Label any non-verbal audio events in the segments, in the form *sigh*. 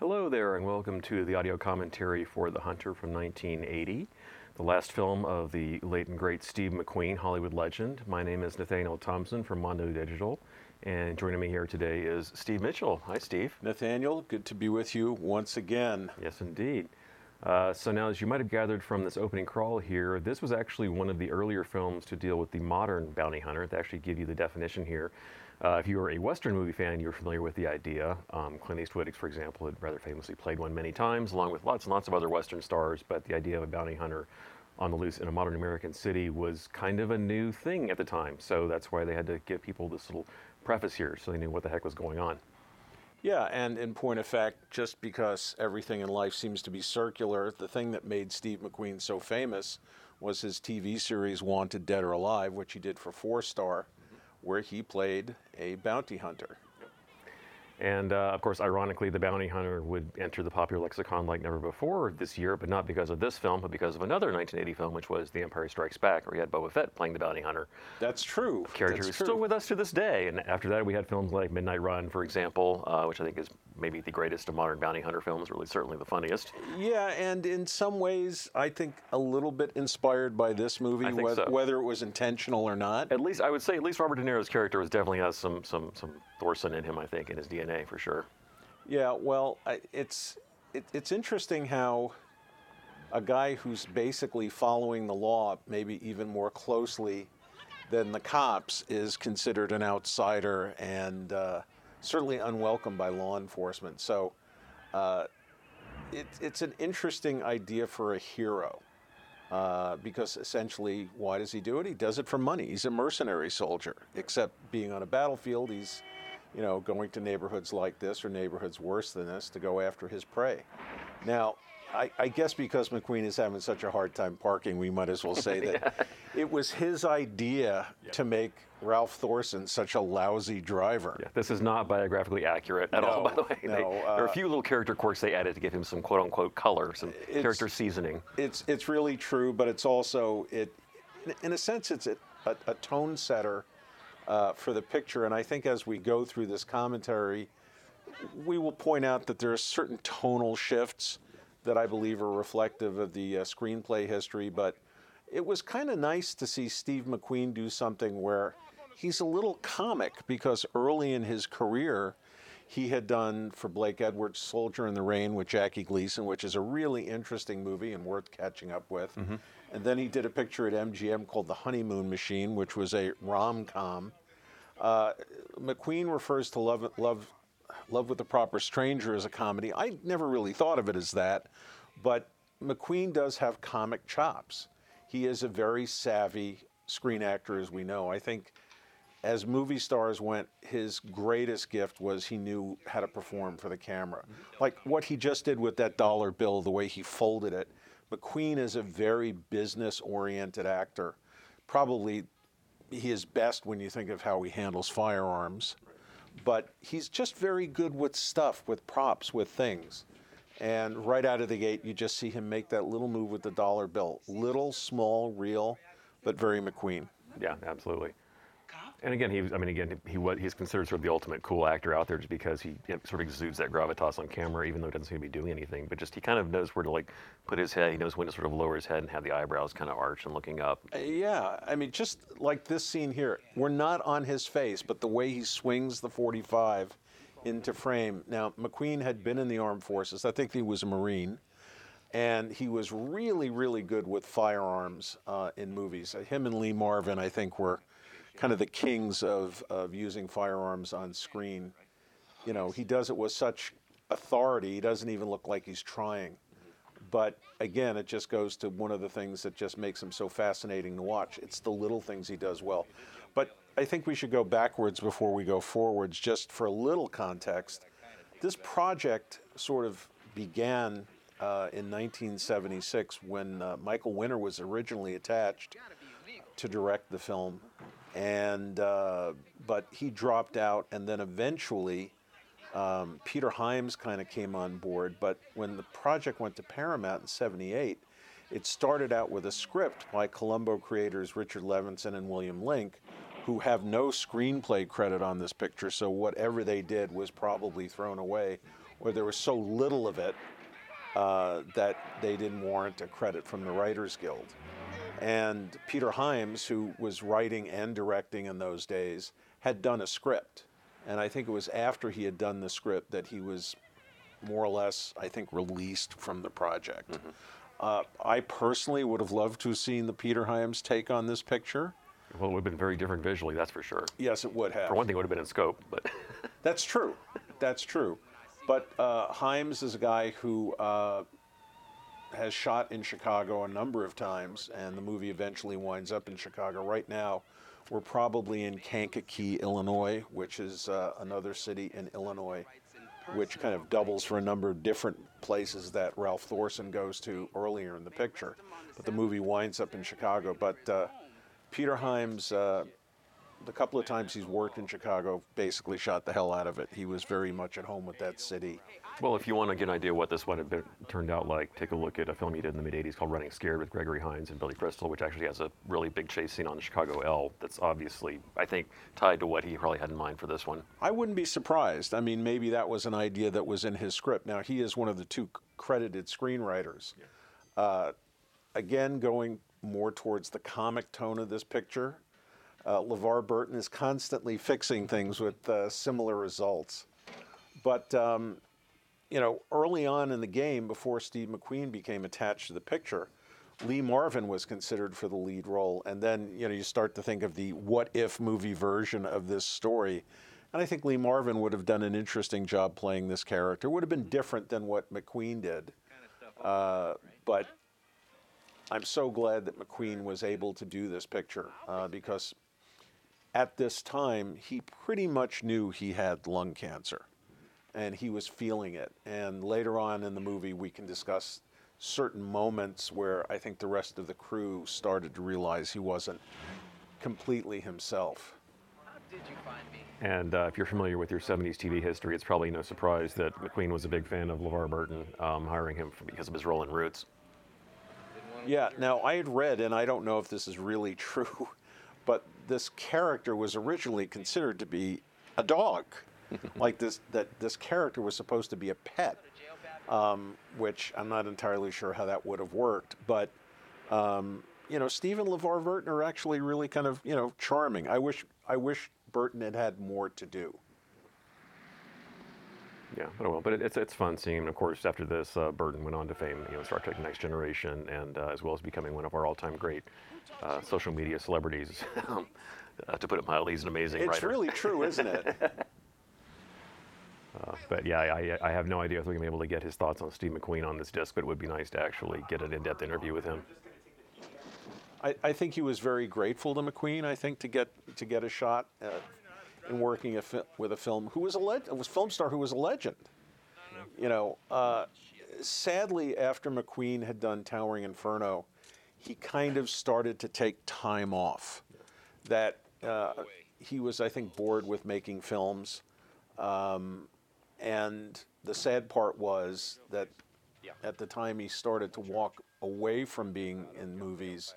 Hello there, and welcome to the audio commentary for The Hunter from 1980, the last film of the late and great Steve McQueen, Hollywood legend. My name is Nathaniel Thompson from Mondo Digital, and joining me here today is Steve Mitchell. Hi, Steve. Nathaniel, good to be with you once again. Yes, indeed. Uh, so now, as you might have gathered from this opening crawl here, this was actually one of the earlier films to deal with the modern bounty hunter. To actually give you the definition here. Uh, if you are a Western movie fan, you're familiar with the idea. Um, Clint Eastwood, for example, had rather famously played one many times, along with lots and lots of other Western stars. But the idea of a bounty hunter on the loose in a modern American city was kind of a new thing at the time. So that's why they had to give people this little preface here so they knew what the heck was going on. Yeah, and in point of fact, just because everything in life seems to be circular, the thing that made Steve McQueen so famous was his TV series Wanted Dead or Alive, which he did for Four Star where he played a bounty hunter. And uh, of course, ironically, the bounty hunter would enter the popular lexicon like never before this year, but not because of this film, but because of another 1980 film, which was The Empire Strikes Back, where you had Boba Fett playing the bounty hunter. That's true. A character who's still with us to this day. And after that, we had films like Midnight Run, for example, uh, which I think is maybe the greatest of modern bounty hunter films, really certainly the funniest. Yeah, and in some ways, I think a little bit inspired by this movie, whether, so. whether it was intentional or not. At least I would say, at least Robert De Niro's character was definitely has some some some Thorson in him, I think, in his DNA for sure. Yeah, well, it's it, it's interesting how a guy who's basically following the law, maybe even more closely than the cops, is considered an outsider and uh, certainly unwelcome by law enforcement. So, uh, it, it's an interesting idea for a hero. Uh, because essentially, why does he do it? He does it for money. He's a mercenary soldier. Except being on a battlefield, he's, you know, going to neighborhoods like this or neighborhoods worse than this to go after his prey. Now, I, I guess because McQueen is having such a hard time parking, we might as well say *laughs* that it was his idea to make Ralph Thorson such a lousy driver. Yeah, this is not biographically accurate at all, by the No, way. They- no, there are a uh, few little character quirks they added to give him some quote unquote color, some character seasoning. it's it's really true, but it's also it, in a sense, it's a, a, a tone setter uh, for the picture. And I think as we go through this commentary, we will point out that there are certain tonal shifts that I believe are reflective of the uh, screenplay history. But it was kind of nice to see Steve McQueen do something where he's a little comic because early in his career. He had done for Blake Edwards Soldier in the Rain with Jackie Gleason, which is a really interesting movie and worth catching up with. And then he did a picture at MGM called The Honeymoon Machine, which was a rom com. Uh, McQueen refers to Love, Love, Love with the Proper Stranger as a comedy. I never really thought of it as that, but McQueen does have comic chops. He is a very savvy screen actor, as we know. I think as movie stars went, his greatest gift was he knew how to perform for the camera. Like what he just did with that dollar bill, the way he folded it. McQueen is a very business oriented actor. Probably he is best when you think of how he handles firearms. But he's just very good with stuff, with props, with things. And right out of the gate, you just see him make that little move with the dollar bill. Little, small, real, but very McQueen. Yeah, absolutely. And again, he was, I mean, again, he was, he's considered sort of the ultimate cool actor out there just because he sort of exudes that gravitas on camera, even though he doesn't seem to be doing anything. But just he kind of knows where to like put his head. He knows when to sort of lower his head and have the eyebrows kind of arched and looking up. Uh, Yeah, I mean, just like this scene here, we're not on his face, but the way he swings the 45 into frame. Now, McQueen had been in the armed forces. I think he was a Marine. And he was really, really good with firearms uh, in movies. Him and Lee Marvin, I think, were kind of the kings of, of using firearms on screen. You know, he does it with such authority, he doesn't even look like he's trying. But again, it just goes to one of the things that just makes him so fascinating to watch. It's the little things he does well. But I think we should go backwards before we go forwards, just for a little context. This project sort of began uh, in 1976 when uh, Michael Winner was originally attached to direct the film, and uh, but he dropped out, and then eventually um, Peter Hyams kind of came on board. But when the project went to Paramount in '78, it started out with a script by Columbo creators Richard Levinson and William Link, who have no screenplay credit on this picture. So whatever they did was probably thrown away, or there was so little of it uh, that they didn't warrant a credit from the Writers Guild. And Peter Hyams, who was writing and directing in those days, had done a script. And I think it was after he had done the script that he was more or less, I think, released from the project. Mm-hmm. Uh, I personally would have loved to have seen the Peter Hyams take on this picture. Well, it would have been very different visually, that's for sure. Yes, it would have. For one thing, it would have been in scope, but. that's true. That's true. But uh, Hyams is a guy who uh, has shot in Chicago a number of times, and the movie eventually winds up in Chicago. Right now, we're probably in Kankakee, Illinois, which is uh, another city in Illinois, which kind of doubles for a number of different places that Ralph Thorson goes to earlier in the picture. But the movie winds up in Chicago. But uh, Peter Hyams uh, the couple of times he's worked in Chicago, basically shot the hell out of it. He was very much at home with that city. Well, if you want to get an idea what this would have been, turned out like, take a look at a film he did in the mid 80s called Running Scared with Gregory Hines and Billy Crystal, which actually has a really big chase scene on the Chicago L that's obviously, I think, tied to what he probably had in mind for this one. I wouldn't be surprised. I mean, maybe that was an idea that was in his script. Now, he is one of the two credited screenwriters. Yeah. Uh, again, going more towards the comic tone of this picture uh, LeVar Burton is constantly fixing things with uh, similar results. But, um, you know, early on in the game, before Steve McQueen became attached to the picture, Lee Marvin was considered for the lead role. And then, you know, you start to think of the what if movie version of this story. And I think Lee Marvin would have done an interesting job playing this character. Would have been different than what McQueen did. Uh, but I'm so glad that McQueen was able to do this picture uh, because at this time, he pretty much knew he had lung cancer and he was feeling it. And later on in the movie, we can discuss certain moments where I think the rest of the crew started to realize he wasn't completely himself. And uh, if you're familiar with your 70s TV history, it's probably no surprise that McQueen was a big fan of LeVar Burton, um, hiring him because of his role in Roots. Yeah, now I had read, and I don't know if this is really *laughs* true, but this character was originally considered to be a dog. *laughs* like this, that this character was supposed to be a pet, um, which I'm not entirely sure how that would have worked. But um, you know, Stephen LeVar Burton are actually really kind of you know charming. I wish I wish Burton had had more to do. Yeah, but well. But it, it's it's fun seeing him. Of course, after this, uh, Burton went on to fame, you know, Star Trek: Next Generation, and uh, as well as becoming one of our all-time great uh, social media celebrities. *laughs* uh, to put it mildly, he's an amazing it's writer. It's really true, isn't it? *laughs* Uh, but yeah, I, I, have no idea if we're going to be able to get his thoughts on Steve McQueen on this disc, but it would be nice to actually get an in-depth interview with him. I, I think he was very grateful to McQueen. I think to get to get a shot uh, in working a fi- with a film who was a le- was film star who was a legend. You know, uh, sadly, after McQueen had done Towering Inferno, he kind of started to take time off. That uh, he was, I think, bored with making films. Um, and the sad part was that at the time he started to walk away from being in movies,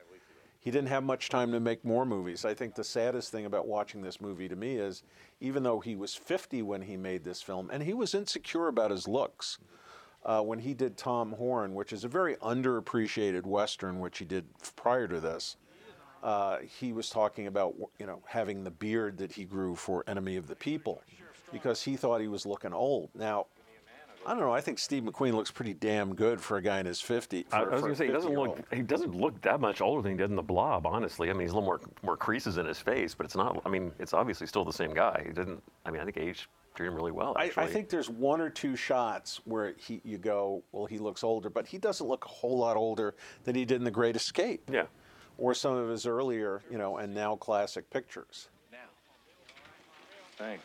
he didn't have much time to make more movies. I think the saddest thing about watching this movie to me is even though he was 50 when he made this film, and he was insecure about his looks uh, when he did Tom Horn, which is a very underappreciated Western, which he did prior to this. Uh, he was talking about you know having the beard that he grew for Enemy of the People, because he thought he was looking old. Now, I don't know. I think Steve McQueen looks pretty damn good for a guy in his 50. I, I was going to say he doesn't look he doesn't look that much older than he did in the Blob. Honestly, I mean he's a little more more creases in his face, but it's not. I mean it's obviously still the same guy. He didn't. I mean I think age treated him really well. I, I, think there's one or two shots where he you go, well, he looks older, but he doesn't look a whole lot older than he did in The Great Escape. Yeah. Or some of his earlier, you know, and now classic pictures. Now. Thanks.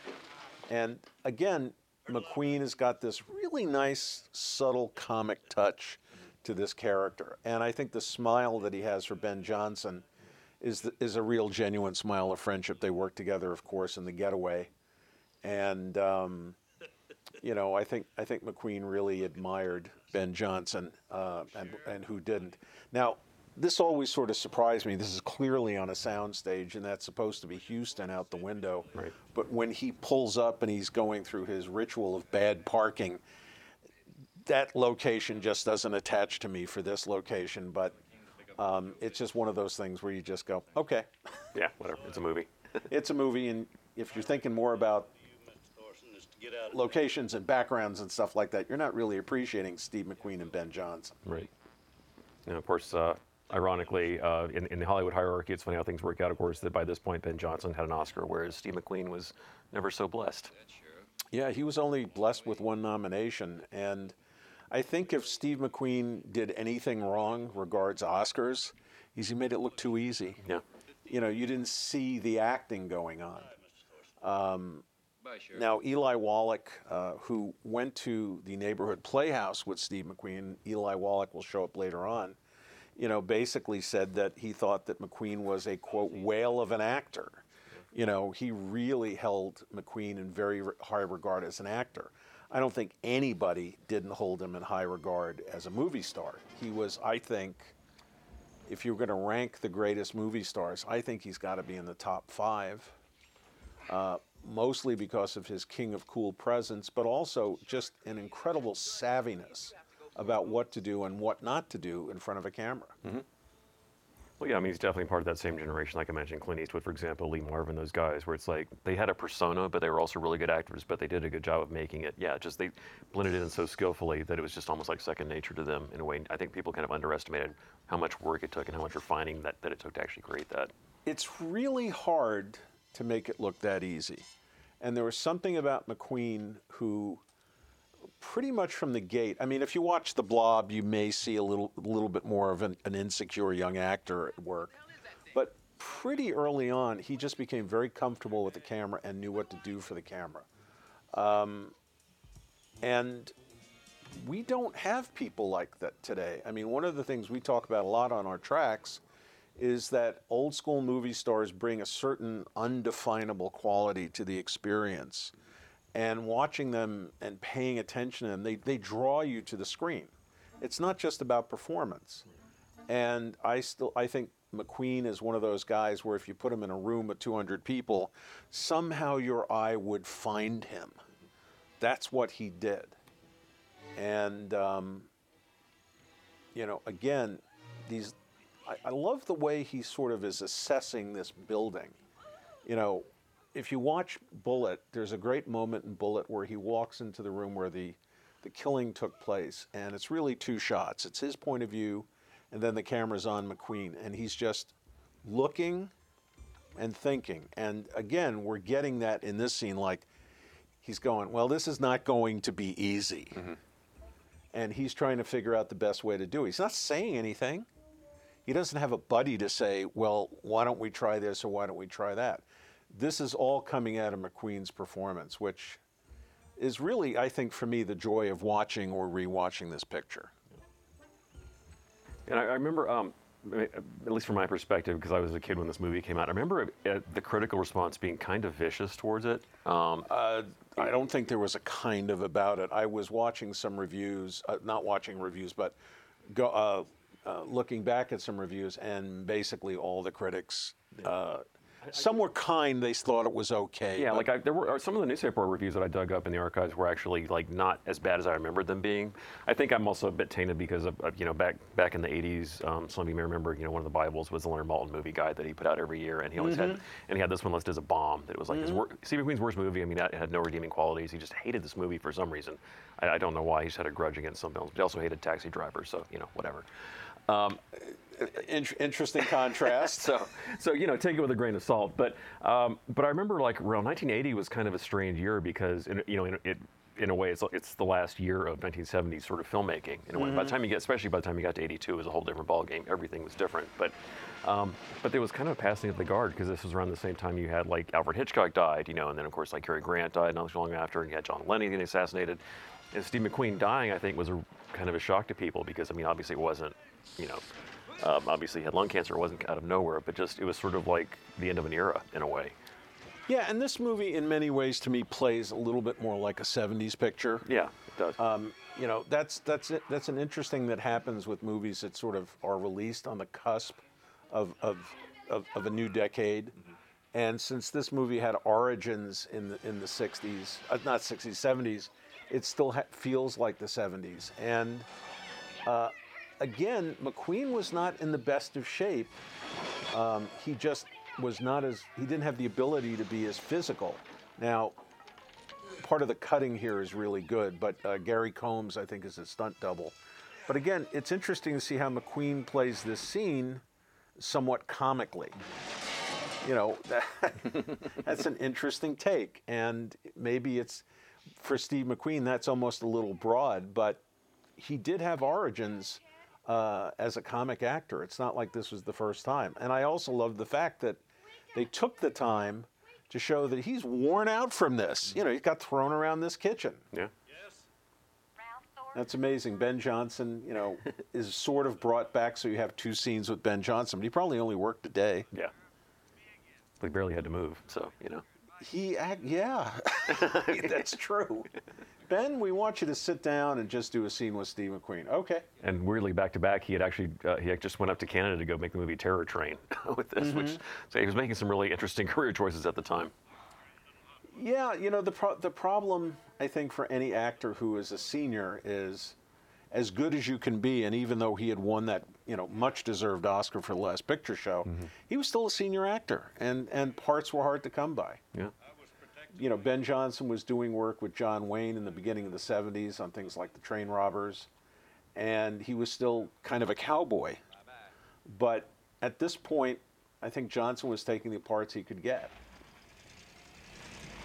And again, McQueen has got this really nice, subtle comic touch to this character. And I think the smile that he has for Ben Johnson is, the, is a real, genuine smile of friendship. They work together, of course, in The Getaway. And, um, you know, I think, I think McQueen really admired Ben Johnson, uh, and, and who didn't. Now, this always sort of surprised me. This is clearly on a soundstage, and that's supposed to be Houston out the window. Right. But when he pulls up and he's going through his ritual of bad parking, that location just doesn't attach to me for this location, but um, it's just one of those things where you just go, okay, Yeah, whatever. It's a movie. *laughs* it's a movie, and if you're thinking more about locations and backgrounds and stuff like that, you're not really appreciating Steve McQueen and Ben Johnson. Right. And of course, uh, ironically, uh, in, in the Hollywood hierarchy, it's funny how things work out. Of course, that by this point, Ben Johnson had an Oscar, whereas Steve McQueen was never so blessed. Yeah, he was only blessed with one nomination, and I think if Steve McQueen did anything wrong regards Oscars, he's he made it look too easy. Yeah. You know, you didn't see the acting going on. Um, now, Eli Wallach, uh, who went to the neighborhood playhouse with Steve McQueen, Eli Wallach will show up later on, you know, basically said that he thought that McQueen was a quote whale of an actor. You know, he really held McQueen in very high regard as an actor. I don't think anybody didn't hold him in high regard as a movie star. He was, I think, if you're going to rank the greatest movie stars, I think he's got to be in the top five. Uh, mostly because of his king of cool presence, but also just an incredible savviness about what to do and what not to do in front of a camera. Mm-hmm. Well, yeah, I mean, he's definitely part of that same generation. Like I mentioned, Clint Eastwood, for example, Lee Marvin, those guys, where it's like they had a persona, but they were also really good actors, but they did a good job of making it. Yeah, just they blended it in so skillfully that it was just almost like second nature to them in a way. I think people kind of underestimated how much work it took and how much refining that, that it took to actually create that. It's really hard to make it look that easy. And there was something about McQueen who pretty much from the gate. I mean, if you watch The Blob, you may see a little, little bit more of an, an insecure young actor at work. But pretty early on, he just became very comfortable with the camera and knew what to do for the camera. Um, and we don't have people like that today. I mean, one of the things we talk about a lot on our tracks is that old school movie stars bring a certain undefinable quality to the experience. And watching them and paying attention to them, they, they draw you to the screen. It's not just about performance. And I still I think McQueen is one of those guys where if you put him in a room with 200 people, somehow your eye would find him. That's what he did. And um, you know, again, these I, I love the way he sort of is assessing this building. You know, if you watch Bullet, there's a great moment in Bullet where he walks into the room where the the killing took place, and it's really two shots. It's his point of view, and then the camera's on McQueen, and he's just looking and thinking. And again, we're getting that in this scene, like he's going, well, this is not going to be easy. Mm-hmm. And he's trying to figure out the best way to do it. He's not saying anything. He doesn't have a buddy to say, well, why don't we try this or why don't we try that? This is all coming out of McQueen's performance, which is really, I think, for me, the joy of watching or rewatching this picture. And I, I remember, um, at least from my perspective, because I was a kid when this movie came out, I remember uh, the critical response being kind of vicious towards it. Um, Uh, I don't think there was a kind of about it. I was watching some reviews, uh, not watching reviews, but go, uh, uh, looking back at some reviews, and basically all the critics. Uh, some were kind; they thought it was okay. Yeah, but- like I, there were some of the newspaper reviews that I dug up in the archives were actually like not as bad as I remembered them being. I think I'm also a bit tainted because of, you know back back in the 80s, um, some of you may remember you know one of the Bibles was the Leonard Maltin movie guide that he put out every year, and he always had mm-hmm. and he had this one listed as a bomb that it was like his mm-hmm. wor- Steve McQueen's worst movie. I mean, it had no redeeming qualities. He just hated this movie for some reason. I, I don't know why. He just had a grudge against some films, but he also hated Taxi Driver. So you know whatever. Um, In- interesting contrast. *laughs* so so you know take it with a grain of salt. But um, but i remember like around 1980 was kind of a strange year because in, you know in, it in a way it's, it's the last year of 1970s sort of filmmaking in a way. By the time you get especially by the time you got to 82 it was a whole different ballgame. everything was different. But um, but there was kind of a passing of the guard because this was around the same time you had like alfred hitchcock died you know and then of course like Cary Grant died not too long after and you had john lennon getting assassinated. And steve mcqueen dying i think was a kind of a shock to people because i mean obviously it wasn't you know um, obviously, he had lung cancer. It wasn't out of nowhere, but just it was sort of like the end of an era in a way. yeah, and this movie, in many ways, to me, plays a little bit more like a '70s picture. Yeah, it does. Um, you know, that's that's it. That's an interesting that happens with movies that sort of are released on the cusp of of of, of a new decade. And since this movie had origins in the in the '60s, uh, not '60s, '70s, it still ha- feels like the 70s. And uh, again, McQueen was not in the best of shape. Um, he just was not as, he didn't have the ability to be as physical. Now, part of the cutting here is really good, but uh, Gary Combs, I think, is a stunt double. But again, it's interesting to see how McQueen plays this scene somewhat comically. You know, that, *laughs* that's an interesting take. And maybe it's, for Steve McQueen, that's almost a little broad, but he did have origins uh, as a comic actor. It's not like this was the first time. And I also love the fact that they took the time to show that he's worn out from this. You know, he got thrown around this kitchen. Yeah. That's amazing. Ben Johnson, you know, *laughs* is sort of brought back so you have two scenes with Ben Johnson, but he probably only worked a day. Yeah. We barely had to move, so you know. He, act, yeah, *laughs* *laughs* that's true. Ben, we want you to sit down and just do a scene with Steve McQueen. Okay. And weirdly, back to back, he had actually uh, he had just went up to Canada to go make the movie Terror Train *laughs* with this, which so he was making some really interesting career choices at the time. Yeah, you know the pro- the problem I think for any actor who is a senior is as good as you can be, and even though he had won that you know much deserved Oscar for the Last Picture Show, mm-hmm. he was still a senior actor, and and parts were hard to come by. Yeah. You know, Ben Johnson was doing work with John Wayne in the beginning of the '70s on things like The Train Robbers, and he was still kind of a cowboy. But at this point, I think Johnson was taking the parts he could get.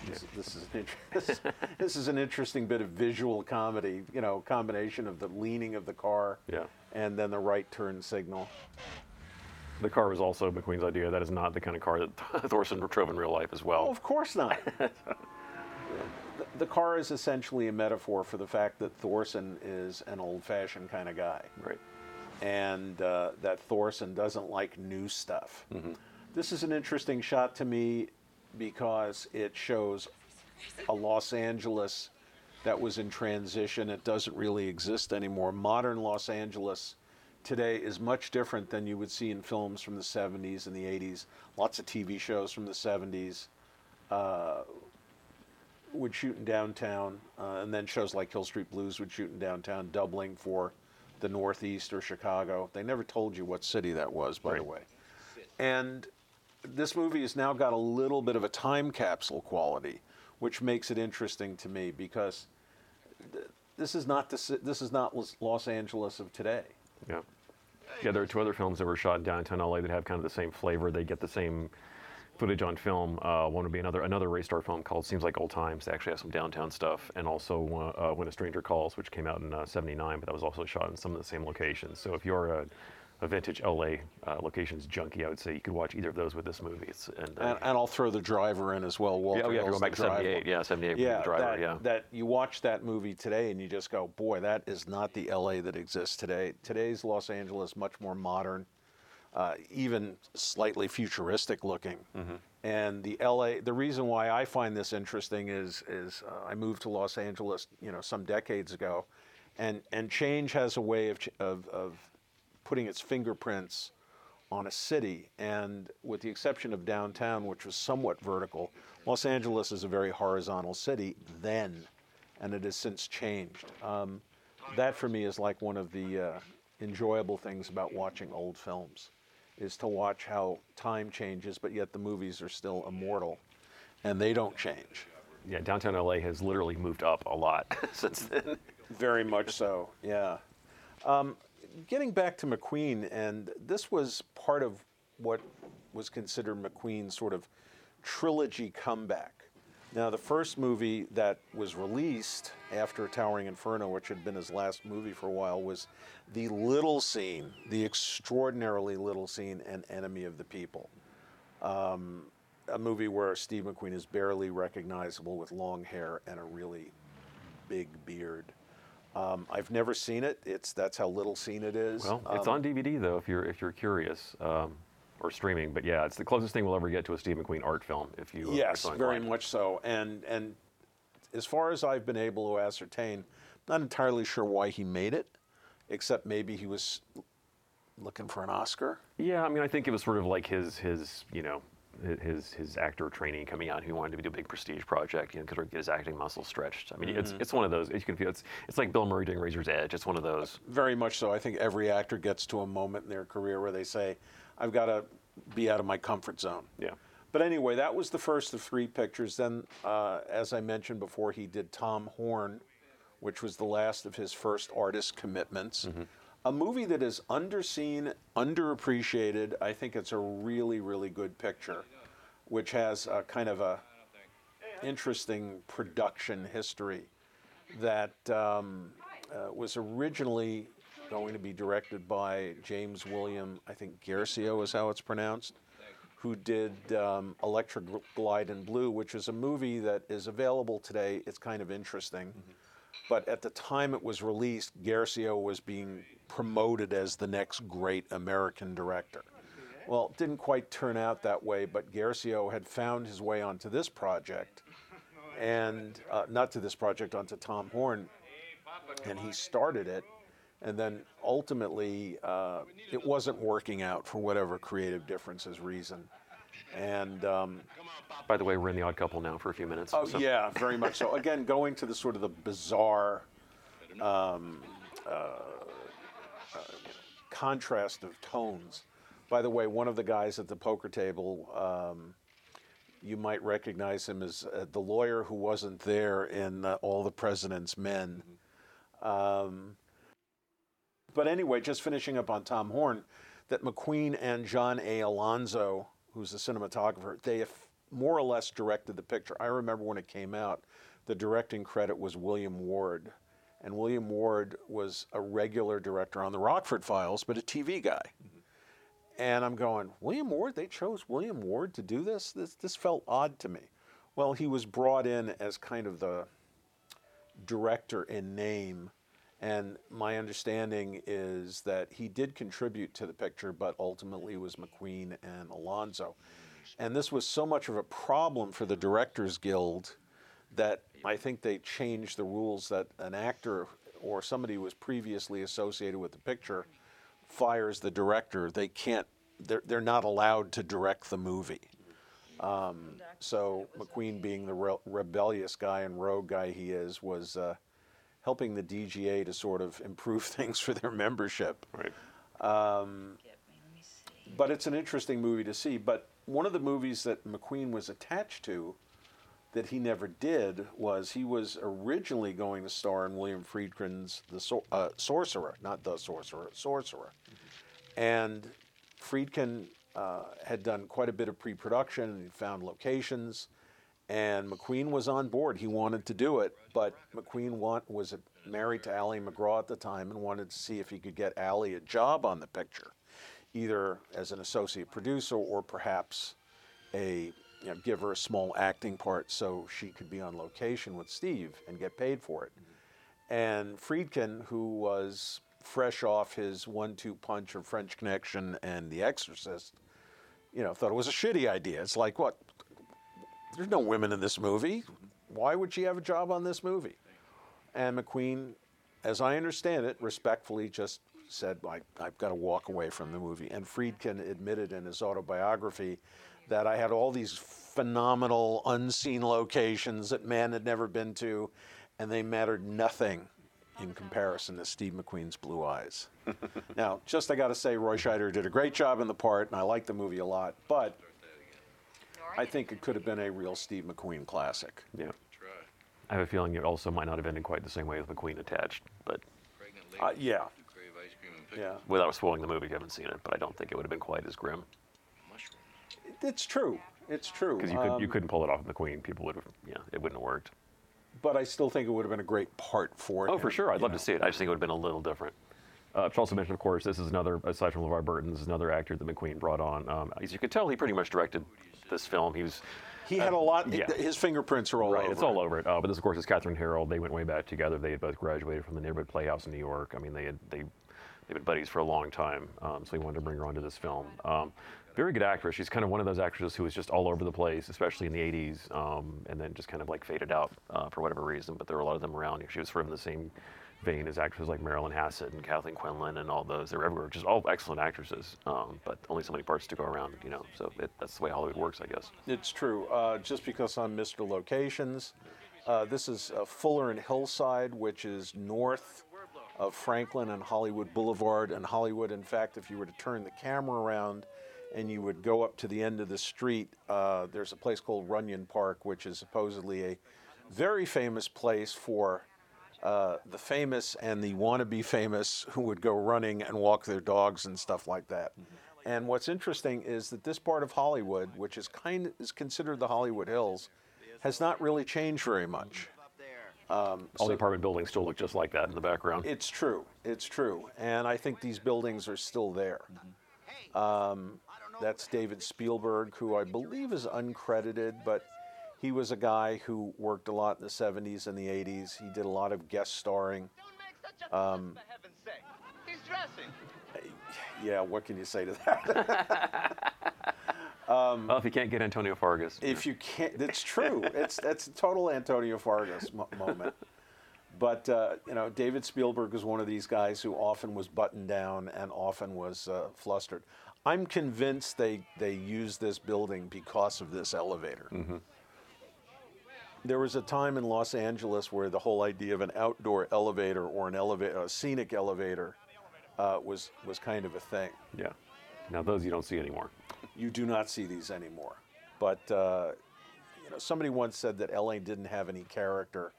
This, this is an inter- *laughs* this is an interesting bit of visual comedy. You know, combination of the leaning of the car, Yeah. And then the right turn signal. The car was also McQueen's idea. That is not the kind of car that *laughs* Thorson drove in real life as well. Oh, of course not. *laughs* the, car is essentially a metaphor for the fact that Thorson is an old-fashioned kind of guy. Right. and uh, that Thorson doesn't like new stuff. This is an interesting shot to me because it shows a Los Angeles that was in transition. It doesn't really exist anymore. Modern Los Angeles today is much different than you would see in films from the 70s and the 80s. Lots of TV shows from the 70s uh, would shoot in downtown, uh, and then shows like Hill Street Blues would shoot in downtown, doubling for the Northeast or Chicago. They never told you what city that was, by the way. And this movie has now got a little bit of a time capsule quality, which makes it interesting to me because this is not the, this is not Los- Angeles of today. Yeah. Yeah, there are two other films that were shot in downtown LA that have kind of the same flavor. They get the same footage on film. Uh, one would be another another Ray Stark film called Seems Like Old Times. They actually have some downtown stuff, and also uh, When a Stranger Calls, which came out in uh, '79, but that was also shot in some of the same locations. So if you're a, a vintage LA uh, locations junkie, I would say you could watch either of those with this movie. It's, and, uh, And, and I'll throw the driver in as well. Walter yeah, oh, yeah, if you're going back to '78, yeah, '78 yeah, the driver, that, yeah. that you watch that movie today and you just go, boy, that is not the LA that exists today. Today's Los Angeles much more modern, uh, even slightly futuristic looking. Mm-hmm. And the LA, the reason why I find this interesting is, is uh, I moved to Los Angeles, you know, some decades ago, and and change has a way of of, of putting its fingerprints on a city. And with the exception of downtown, which was somewhat vertical, Los Angeles is a very horizontal city then, and it has since changed. Um, that for me is like one of the uh, enjoyable things about watching old films, is to watch how time changes, but yet the movies are still immortal, and they don't change. yeah, downtown LA has literally moved up a lot *laughs* since then. Very much so, yeah. Um, getting back to McQueen, and this was part of what was considered McQueen's sort of trilogy comeback. Now, the first movie that was released after Towering Inferno, which had been his last movie for a while, was The Little Scene, the extraordinarily little scene, and Enemy of the People. Um, a movie where Steve McQueen is barely recognizable with long hair and a really big beard. Um, I've never seen it. It's that's how little seen it is. Well, it's Um, on DVD though, if you're if you're curious, um, or streaming. But yeah, it's the closest thing we'll ever get to a Steve McQueen art film. If you Yes, very much so. And and as far as I've been able to ascertain, not entirely sure why he made it, except maybe he was looking for an Oscar. Yeah, I mean, I think it was sort of like his his you know his his actor training coming out. He wanted to do a big prestige project, you know, get his acting muscles stretched. I mean, it's Mm-hmm. it's one of those. You can feel it's it's like Bill Murray doing Razor's Edge. It's one of those. Very much so. I think every actor gets to a moment in their career where they say, I've got to be out of my comfort zone. Yeah. But anyway, that was the first of three pictures. Then, uh, as I mentioned before, he did Tom Horn, which was the last of his first artist commitments. A movie that is underseen, underappreciated. I think it's a really, really good picture, which has a kind of a interesting production history that um, uh, was originally going to be directed by James William, I think Guercio is how it's pronounced, who did um, Electric Glide in Blue, which is a movie that is available today. It's kind of interesting. But at the time it was released, Garcio was being promoted as the next great American director. Well, it didn't quite turn out that way, but Guercio had found his way onto this project, and uh, not to this project, onto Tom Horn, and he started it. And then ultimately, uh, it wasn't working out for whatever creative differences reason. And um, By the way, we're in the Odd Couple now for a few minutes. Oh so- yeah, very much so. Again, going to the sort of the bizarre um, uh, uh, contrast of tones. By the way, one of the guys at the poker table, um, you might recognize him as uh, the lawyer who wasn't there in uh, All the President's Men. Um, but anyway, just finishing up on Tom Horn, that McQueen and John A. Alonzo, who's the cinematographer, they more or less directed the picture. I remember when it came out, the directing credit was William Wiard. And William Wiard was a regular director on the Rockford Files, but a TV guy. And I'm going, William Wiard? They chose William Wiard to do this? This, this felt odd to me. Well, he was brought in as kind of the director in name. And my understanding is that he did contribute to the picture, but ultimately was McQueen and Alonzo. And this was so much of a problem for the Directors Guild that I think they changed the rules that an actor or somebody who was previously associated with the picture fires the director. They can't, they're, they're not allowed to direct the movie. Um, so McQueen, being the re- rebellious guy and rogue guy he is, was uh, helping the DGA to sort of improve *laughs* things for their membership. Right. But it's an interesting movie to see. But one of the movies that McQueen was attached to that he never did was he was originally going to star in William Friedkin's The Sor- uh, Sorcerer, not The Sorcerer, Sorcerer. And Friedkin uh, had done quite a bit of pre production and found locations. And McQueen was on board. He wanted to do it, but McQueen want, was married to Ali MacGraw at the time and wanted to see if he could get Ali a job on the picture, either as an associate producer or perhaps a you know, give her a small acting part so she could be on location with Steve and get paid for it. And Friedkin, who was fresh off his one-two punch of French Connection and The Exorcist, you know, thought it was a shitty idea. It's like, what? There's no women in this movie. Why would she have a job on this movie? And McQueen, as I understand it, respectfully just said, I, I've got to walk away from the movie. And Friedkin admitted in his autobiography that I had all these phenomenal unseen locations that man had never been to, and they mattered nothing in comparison to Steve McQueen's Blue Eyes. *laughs* now, just I got to say, Roy Scheider did a great job in the part, and I like the movie a lot, but I think it could have been a real Steve McQueen classic. Yeah. I have a feeling it also might not have ended quite the same way with McQueen attached, but Uh, yeah, yeah. without spoiling the movie, if you haven't seen it, but I don't think it would have been quite as grim It's true. It's true. because you, could, you Um, couldn't pull it off with McQueen. People would have, yeah, it wouldn't have worked. but I still think it would have been a great part for it. Oh, him, for sure. I'd love know. to see it. I just think it would have been a little different. Uh, should also mention, of course, this is another, aside from LeVar Burton, this is another actor that McQueen brought on. Um, as you can tell, he pretty much directed this film. He was He had a lot. yeah. His fingerprints are all right. over. It's all over it. Uh, but this, of course, is Kathryn Harrold. They went way back together. They had both graduated from the Neighborhood Playhouse in New York. I mean, they had they they've been buddies for a long time. Um, so he wanted to bring her onto this film. Um, very good actress. She's kind of one of those actresses who was just all over the place, especially in the 80s, um, and then just kind of like faded out uh, for whatever reason. But there were a lot of them around. She was from the same vein as actresses like Marilyn Hassett and Kathleen Quinlan and all those. They were everywhere, just all excellent actresses, um, but only so many parts to go around, you know. So it, that's the way Hollywood works, I guess. It's true. Uh, just because I'm Mr. Locations, uh, this is uh, Fuller and Hillside, which is north of Franklin and Hollywood Boulevard. And Hollywood, in fact, if you were to turn the camera around and you would go up to the end of the street, uh, there's a place called Runyon Park, which is supposedly a very famous place for uh, the famous and the wannabe famous who would go running and walk their dogs and stuff like that. And what's interesting is that this part of Hollywood, which is kind is considered the Hollywood Hills, has not really changed very much. Um, All so the apartment buildings still look just like that in the background. it's true. It's true. And I think these buildings are still there. Um, that's David Spielberg, who I believe is uncredited, but he was a guy who worked a lot in the 70s and the 80s. He did a lot of guest starring. Um, for heaven's sake. He's dressing. Yeah, what can you say to that? *laughs* well, if you can't get Antonio Fargas, if you can't, that's true. It's that's a total Antonio Fargas mo- moment. But uh, you know, David Spielberg was one of these guys who often was buttoned down and often was uh, flustered. I'm convinced they they used this building because of this elevator. There was a time in Los Angeles where the whole idea of an outdoor elevator or an elevator, a scenic elevator, uh, was was kind of a thing. yeah. Now those you don't see anymore. You do not see these anymore. But uh, you know, somebody once said that LA didn't have any character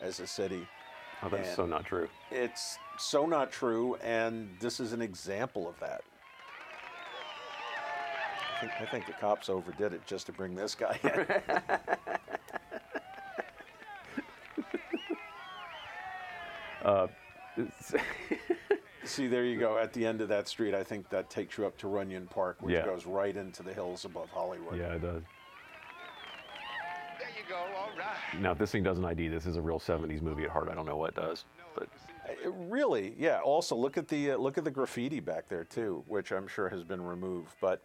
as a city. Oh, that's so not true. It's so not true, and this is an example of that. I think, I think the cops overdid it just to bring this guy in. *laughs* It's- *laughs* See, there you go. At the end of that street, I think that takes you up to Runyon Park, which Yeah. goes right into the hills above Hollywood. yeah, it does. There you go. All right. Now, if this thing doesn't ID, this is a real '70s movie at heart. I don't know what does, but It really, yeah. Also, look at the uh, look at the graffiti back there too, which I'm sure has been removed. But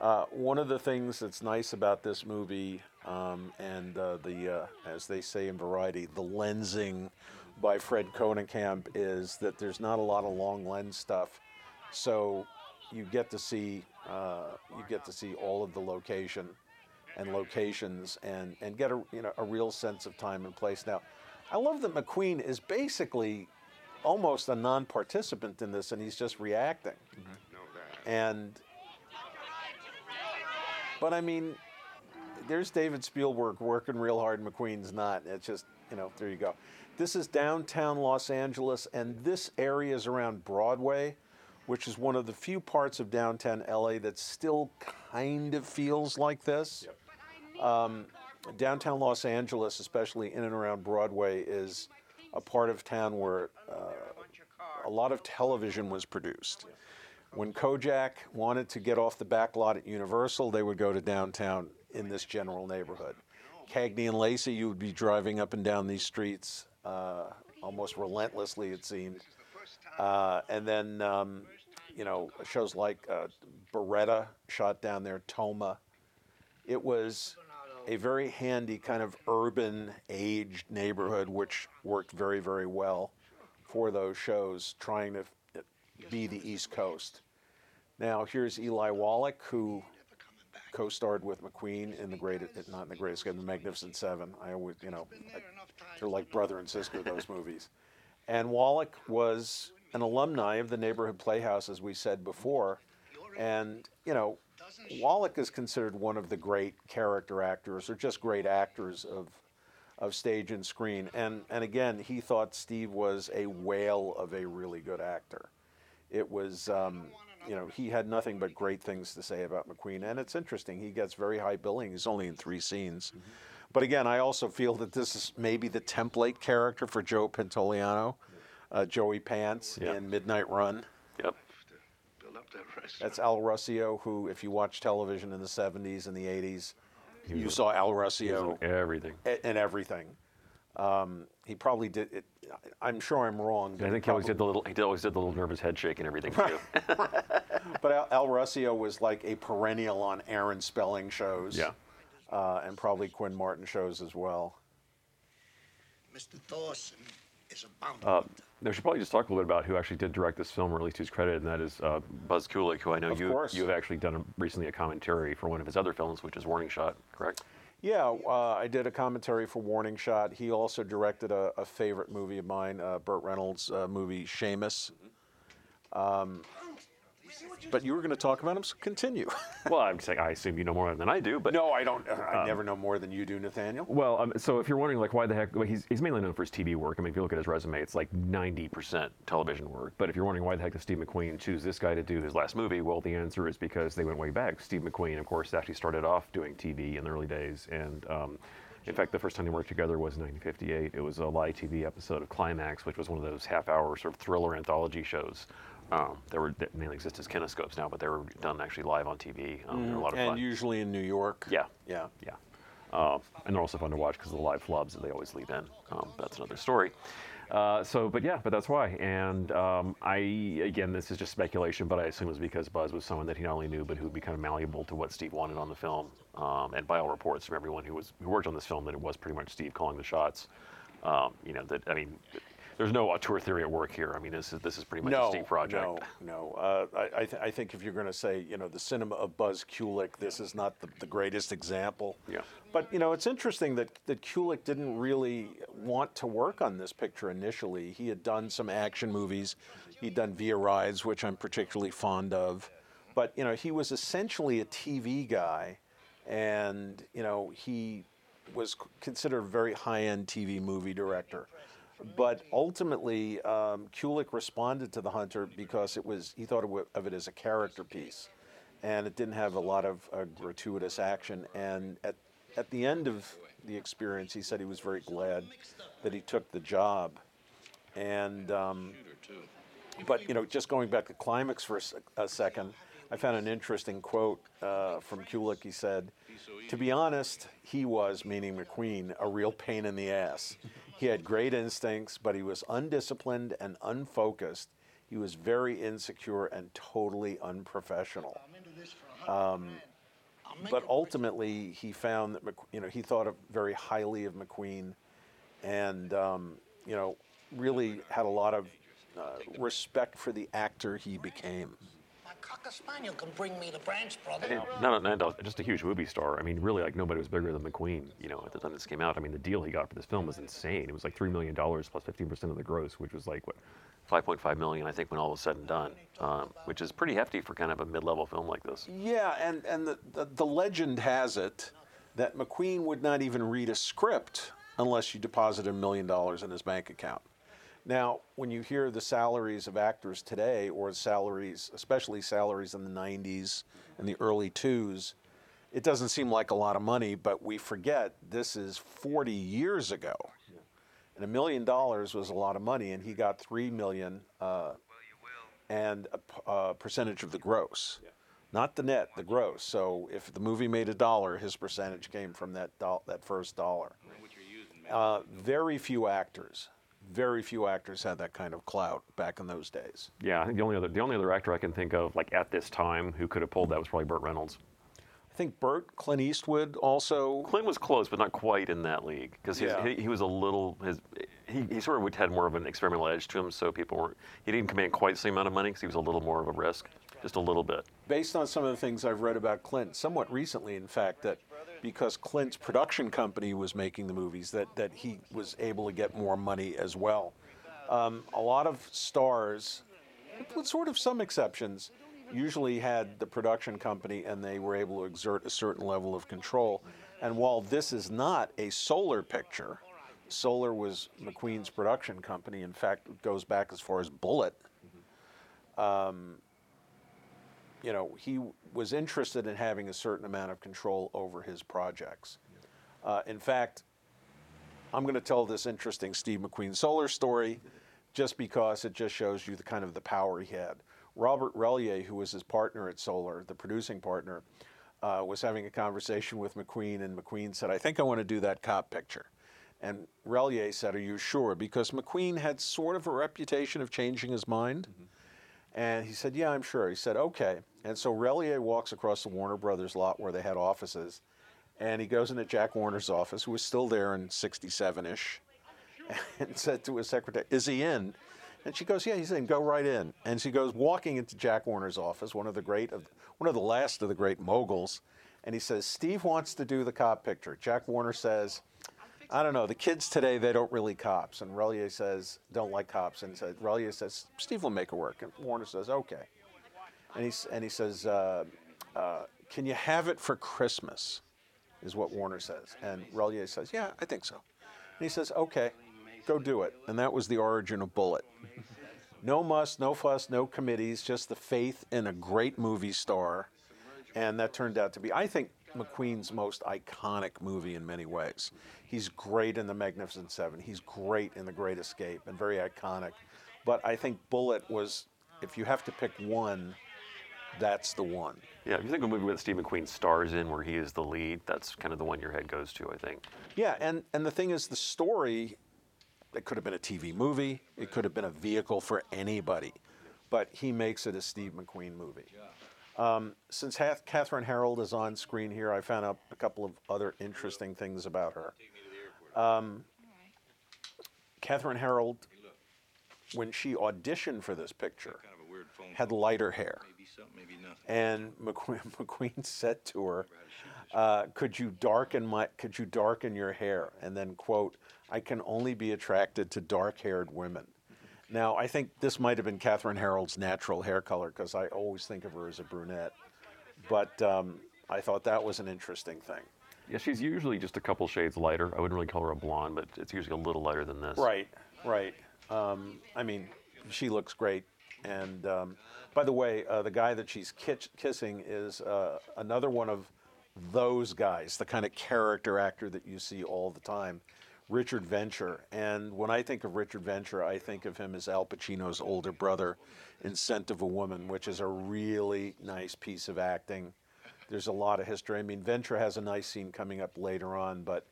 uh, one of the things that's nice about this movie, um, and uh, the uh, as they say in Variety, the lensing by Fred Koenekamp is that there's not a lot of long lens stuff, so you get to see uh, you get to see all of the location and locations and and get a you know a real sense of time and place. Now, I love that McQueen is basically almost a non-participant in this, and he's just reacting. And but I mean, there's David Spielberg working real hard, McQueen's not. It's just you know there you go. This is downtown Los Angeles, and this area is around Broadway, which is one of the few parts of downtown LA that still kind of feels like this. Um, downtown Los Angeles, especially in and around Broadway, is a part of town where uh, a lot of television was produced. When Kojak wanted to get off the back lot at Universal, they would go to downtown in this general neighborhood. Cagney and Lacey, you would be driving up and down these streets uh, almost relentlessly, it seemed. Uh, and then, um, you know, shows like uh, Baretta shot down there, Toma. It was a very handy kind of urban aged neighborhood, which worked very, very well for those shows, trying to be the East Coast. Now, here's Eli Wallach, who co starred with McQueen in the great, not in the greatest, in the Magnificent Seven. I always, you know, they're like brother and sister, *laughs* those movies. And Wallach was an alumni of the neighborhood playhouse, as we said before. And, you know, Wallach is considered one of the great character actors, or just great actors of, of stage and screen. And, and again, he thought Steve was a whale of a really good actor. It was, um, you know, he had nothing but great things to say about McQueen. And it's interesting, he gets very high billing. He's only in three scenes. But again, I also feel that this is maybe the template character for Joe Pantoliano, uh, Joey Pants Yeah. in Midnight Run. yep. Build up that restaurant. That's Al Ruscio, who, if you watch television in the 70s and the 80s, was you a- saw Al Ruscio Everything. a- in everything. Um, he probably did it. I'm sure I'm wrong. I think he always did the little. He always did the little nervous head shake and everything too. *laughs* But Al, Al Ruscio was like a perennial on Aaron Spelling shows. Yeah. Uh, and probably Quinn Martin shows as well. Mr. Thorson, is a bounty Uh, hunter. I should probably just talk a little bit about who actually did direct this film, or at least who's credited, and that is uh, Buzz Kulik, who I know Of you course. you have actually done a, recently a commentary for one of his other films, which is Warning Shot, correct? Yeah, uh, I did a commentary for Warning Shot. He also directed a, a favorite movie of mine, uh, Burt Reynolds' uh, movie Shamus. Um, but you were going to talk about him, so continue. *laughs* well, I'm saying I assume you know more than I do, but no, I don't. I never know more than you do, Nathaniel. Well, um, so if you're wondering, like, why the heck, well, he's, he's mainly known for his TV work. I mean, if you look at his resume, it's like 90% television work. But if you're wondering why the heck did Steve McQueen choose this guy to do his last movie, well, the answer is because they went way back. Steve McQueen, of course, actually started off doing TV in the early days. And um, in fact, the first time they worked together was in 1958. It was a live TV episode of Climax, which was one of those half hour sort of thriller anthology shows. Um, they were they mainly exist as kinescopes now, but they were done actually live on TV. Um, They're a lot of And fun. usually in New York. Yeah. Yeah. Yeah. Uh, and they're also fun to watch because of the live flubs that they always leave in. Um, that's another story. Uh, so, but yeah, but that's why. And um, I, again, this is just speculation, but I assume it was because Buzz was someone that he not only knew, but who would be kind of malleable to what Steve wanted on the film. Um, and by all reports from everyone who was who worked on this film, that it was pretty much Steve calling the shots. Um, you know that I mean, there's no auteur theory at work here. I mean, this is this is pretty much a No, Steve project. no, no. Uh, I, I, th- I think if you're going to say, you know, the cinema of Buzz Kulik, this is not the, the greatest example. Yeah. But you know, it's interesting that that Kulik didn't really want to work on this picture initially. He had done some action movies. He'd done Villa Rides, which I'm particularly fond of. But you know, he was essentially a TV guy, and you know, he was considered a very high-end TV movie director. But ultimately, um, Kulik responded to The Hunter because it was he thought of it, as a character piece, and it didn't have a lot of uh, gratuitous action. And at at the end of the experience, he said he was very glad that he took the job. And um, but you know, just going back to climax for a, a second, I found an interesting quote uh, from Kulik. He said, "To be honest, he was, meaning McQueen, a real pain in the ass. He had great instincts, but he was undisciplined and unfocused. He was very insecure and totally unprofessional." Um, but ultimately, he found that you know he thought very highly of McQueen, and um, you know really had a lot of uh, respect for the actor he became. My cocker spaniel can bring me the branch, brother. No, no, no, just a huge movie star. I mean, really, like nobody was bigger than McQueen. You know, at the time this came out, I mean, the deal he got for this film was insane. It was like three million dollars plus fifteen percent of the gross, which was like what, five point five million, I think, when all was said and done, um, which is pretty hefty for kind of a mid-level film like this. Yeah, and and the, the the legend has it that McQueen would not even read a script unless you deposited a million dollars in his bank account. Now, when you hear the salaries of actors today, or salaries, especially salaries in the 90s and the early twos, it doesn't seem like a lot of money, but we forget this is 40 years ago. And a million dollars was a lot of money, and he got three million uh, and a percentage of the gross, not the net, the gross. So if the movie made a dollar, his percentage came from that do- that first dollar. Uh, very few actors, very few actors had that kind of clout back in those days. Yeah, I think the only other the only other actor I can think of like at this time who could have pulled that was probably Burt Reynolds. I think Burt, Clint Eastwood also. Clint was close, but not quite in that league because Yeah. he, he was a little his he, he sort of had more of an experimental edge to him, so people weren't he didn't command quite the same amount of money because he was a little more of a risk, just a little bit. based on some of the things I've read about Clint, somewhat recently, in fact, that because Clint's production company was making the movies, that, that he was able to get more money as well. Um, a lot of stars, with sort of some exceptions, usually had the production company and they were able to exert a certain level of control. And while this is not a Solar picture, Solar was McQueen's production company. In fact, it goes back as far as Bullitt you know, he was interested in having a certain amount of control over his projects. Uh, in fact, I'm going to tell this interesting Steve McQueen Solar story just because it just shows you the kind of the power he had. Robert Relyea, who was his partner at Solar, the producing partner, uh, was having a conversation with McQueen, and McQueen said, I think I want to do that cop picture. And Relyea said, Are you sure? Because McQueen had sort of a reputation of changing his mind. And he said, Yeah, I'm sure. He said, Okay. And so Relyea walks across the Warner Brothers lot where they had offices. And he goes into Jack Warner's office, who was still there in 67 ish. *laughs* and said to his secretary, Is he in? And she goes, Yeah, he's in. Go right in. And she goes walking into Jack Warner's office, one of the great, one of the last of the great moguls. And he says, Steve wants to do the cop picture. Jack Warner says, I don't know. The kids today, they don't really cops. And Relyea says, don't like cops. And said, Relyea says, Steve will make it work. And Warner says, okay. And he, and he says, uh, uh, can you have it for Christmas? Is what Warner says. And Relyea says, yeah, I think so. And he says, okay, go do it. And that was the origin of Bullitt. *laughs* No muss, no fuss, no committees, just the faith in a great movie star. And that turned out to be, I think, McQueen's most iconic movie in many ways. He's great in The Magnificent Seven. He's great in The Great Escape and very iconic. But I think Bullitt was, if you have to pick one, that's the one. Yeah, if you think of a movie with Steve McQueen stars in where he is the lead, that's kind of the one your head goes to, I think. Yeah, and, and the thing is, the story, it could have been a TV movie, it could have been a vehicle for anybody, but he makes it a Steve McQueen movie. Um, since Hath- Kathryn Harrold is on screen here, I found out a couple of other interesting things about her. Um, Kathryn Harrold, when she auditioned for this picture, had lighter hair. And McQueen, *laughs* McQueen said to her, uh, "Could you darken my? Could you darken your hair?" And then quote, "I can only be attracted to dark-haired women." Now, I think this might have been Kathryn Harrold's natural hair color because I always think of her as a brunette. But um, I thought that was an interesting thing. Yeah, she's usually just a couple shades lighter. I wouldn't really call her a blonde, but it's usually a little lighter than this. Right, right. Um, I mean, she looks great. And um, by the way, uh, the guy that she's kitch- kissing is uh, another one of those guys, the kind of character actor that you see all the time, Richard Venture. And when I think of Richard Venture, I think of him as Al Pacino's older brother in Scent of a Woman, which is a really nice piece of acting. There's a lot of history. I mean, Venture has a nice scene coming up later on, but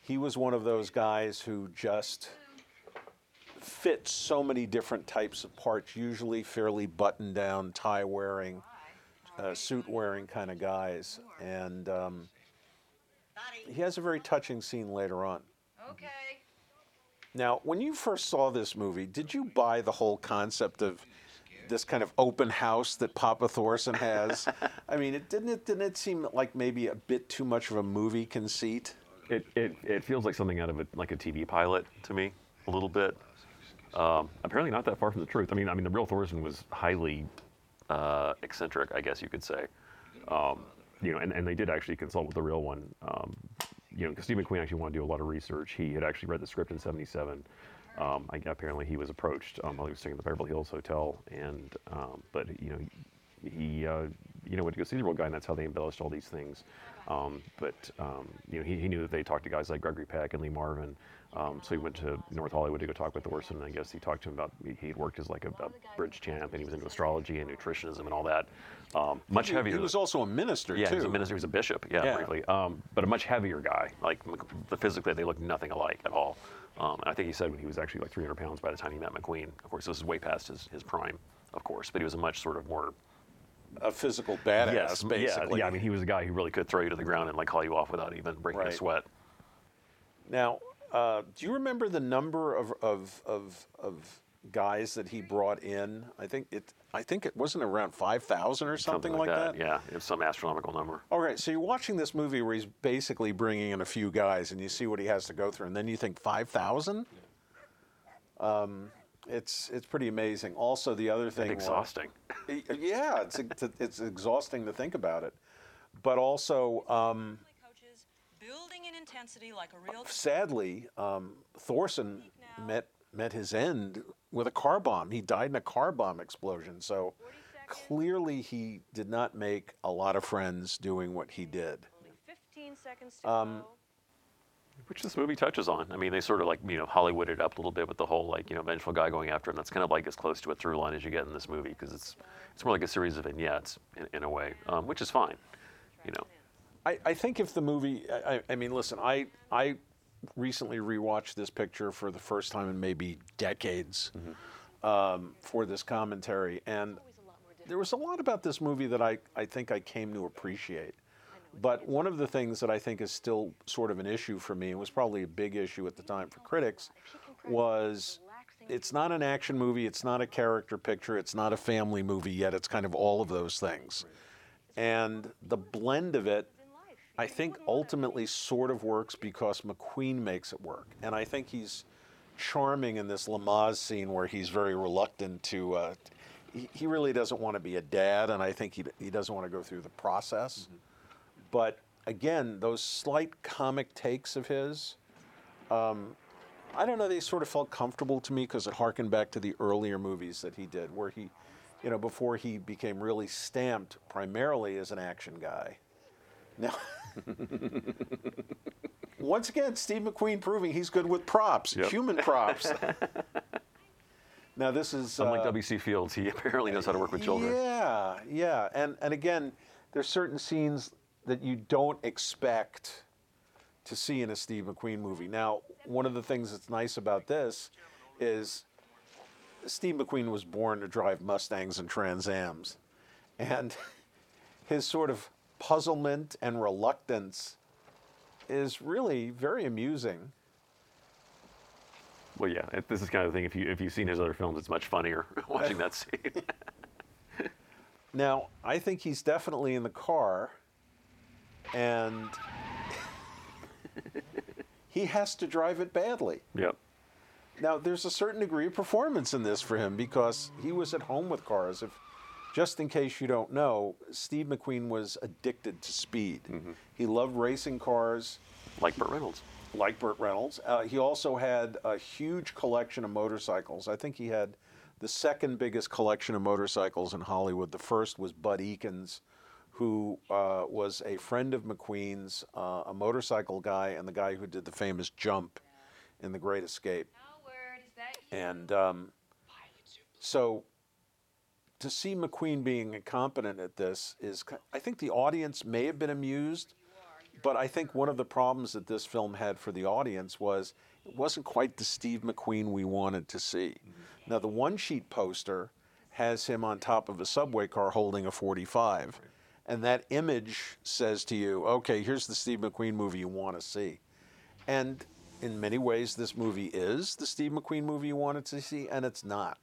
he was one of those guys who just fit so many different types of parts, usually fairly buttoned down, tie wearing, uh, suit wearing kind of guys. And um, he has a very touching scene later on. Okay. Now, when you first saw this movie, did you buy the whole concept of this kind of open house that Papa Thorson has? *laughs* I mean, it didn't it didn't it seem like maybe a bit too much of a movie conceit? It, it, it feels like something out of a, like a TV pilot to me, a little bit. Um, apparently not that far from the truth. I mean, I mean, the real Thorson was highly uh, eccentric, I guess you could say. Um, you know, and, and they did actually consult with the real one. Um, you know, because Steve McQueen actually wanted to do a lot of research. He had actually read the script in '77. Um, I, apparently, he was approached um, while he was staying at the Beverly Hills Hotel, and um, but you know, he, uh, you know went to go see the real guy, and that's how they embellished all these things. Um, but you know, he, he knew that they talked to guys like Gregory Peck and Lee Marvin. Um, so he went to North Hollywood to go talk with Thorson. and I guess he talked to him about he had worked as like a, a bridge champ, and he was into astrology and nutritionism and all that. Um, much He, heavier. he was also a minister yeah, too. he was a minister. He was a bishop. Yeah, Yeah. briefly. Um, but a much heavier guy. Like the physically, they looked nothing alike at all. Um, and I think he said when he was actually like 300 pounds by the time he met McQueen. Of course, this is way past his, his prime, of course. But he was a much sort of more a physical badass, yes, basically. Yeah, yeah. I mean, he was a guy who really could throw you to the ground and like haul you off without even breaking Right. a sweat. Now, uh, do you remember the number of, of, of, of guys that he brought in? I think it. I think it wasn't around five thousand or something, like that. Yeah, it's some astronomical number. All right, so you're watching this movie where he's basically bringing in a few guys, and you see what he has to go through, and then you think five thousand. Um, it's it's pretty amazing. Also, the other thing, was- exhausting. yeah, it's it's exhausting to think about it, but also. Um, Coaches, intensity like a real. sadly, um, Thorson met met his end with a car bomb. He died in a car bomb explosion. So clearly, he did not make a lot of friends doing what he did. 15 seconds to Um, go. Which this movie touches on. I mean, they sort of like you know Hollywooded up a little bit with the whole like you know vengeful guy going after him. That's kind of like as close to a through line as you get in this movie because it's it's more like a series of vignettes in, in a way, um, which is fine. You know, I, I think if the movie, I, I- mean, listen, I I recently rewatched this picture for the first time in maybe decades um, for this commentary, and there was a lot about this movie that I, I think I came to appreciate. But one of the things that I think is still sort of an issue for me, and was probably a big issue at the time for critics, was it's not an action movie, it's not a character picture, it's not a family movie yet. It's kind of all of those things. And the blend of it, I think, ultimately sort of works because McQueen makes it work. And I think he's charming in this Lamaze scene where he's very reluctant to. Uh, he, he really doesn't want to be a dad, and I think he, he doesn't want to go through the process. But again, those slight comic takes of his, um, I don't know, they sort of felt comfortable to me because it harkened back to the earlier movies that he did, where he, you know, before he became really stamped primarily as an action guy. Now, *laughs* *laughs* once again, Steve McQueen proving he's good with props, Yep. human props. *laughs* now, this is. Unlike uh, W.C. Fields, he apparently knows how to work with children. yeah, yeah, and and again, there's certain scenes that you don't expect to see in a Steve McQueen movie. Now, one of the things that's nice about this is Steve McQueen was born to drive Mustangs and Trans Ams, and *laughs* his sort of puzzlement and reluctance is really very amusing. Well, yeah, this is kind of the thing. If you if you've seen his other films, it's much funnier *laughs* watching that scene. Now, I think he's definitely in the car, and *laughs* he has to drive it badly. yep. Now, there's a certain degree of performance in this for him because he was at home with cars. If, just in case you don't know, Steve McQueen was addicted to speed. He loved racing cars, Like Burt Reynolds. like Burt Reynolds. Uh, he also had a huge collection of motorcycles. I think he had the second biggest collection of motorcycles in Hollywood. The first was Bud Ekins, who uh, was a friend of McQueen's, uh, a motorcycle guy, and the guy who did the famous jump in The Great Escape. Howard, is that you? And um, so to see McQueen being incompetent at this is, I think the audience may have been amused, but I think one of the problems that this film had for the audience was it wasn't quite the Steve McQueen we wanted to see. Now, the one sheet poster has him on top of a subway car holding a 45. And that image says to you, okay, here's the Steve McQueen movie you want to see. And in many ways, this movie is the Steve McQueen movie you wanted to see, and it's not.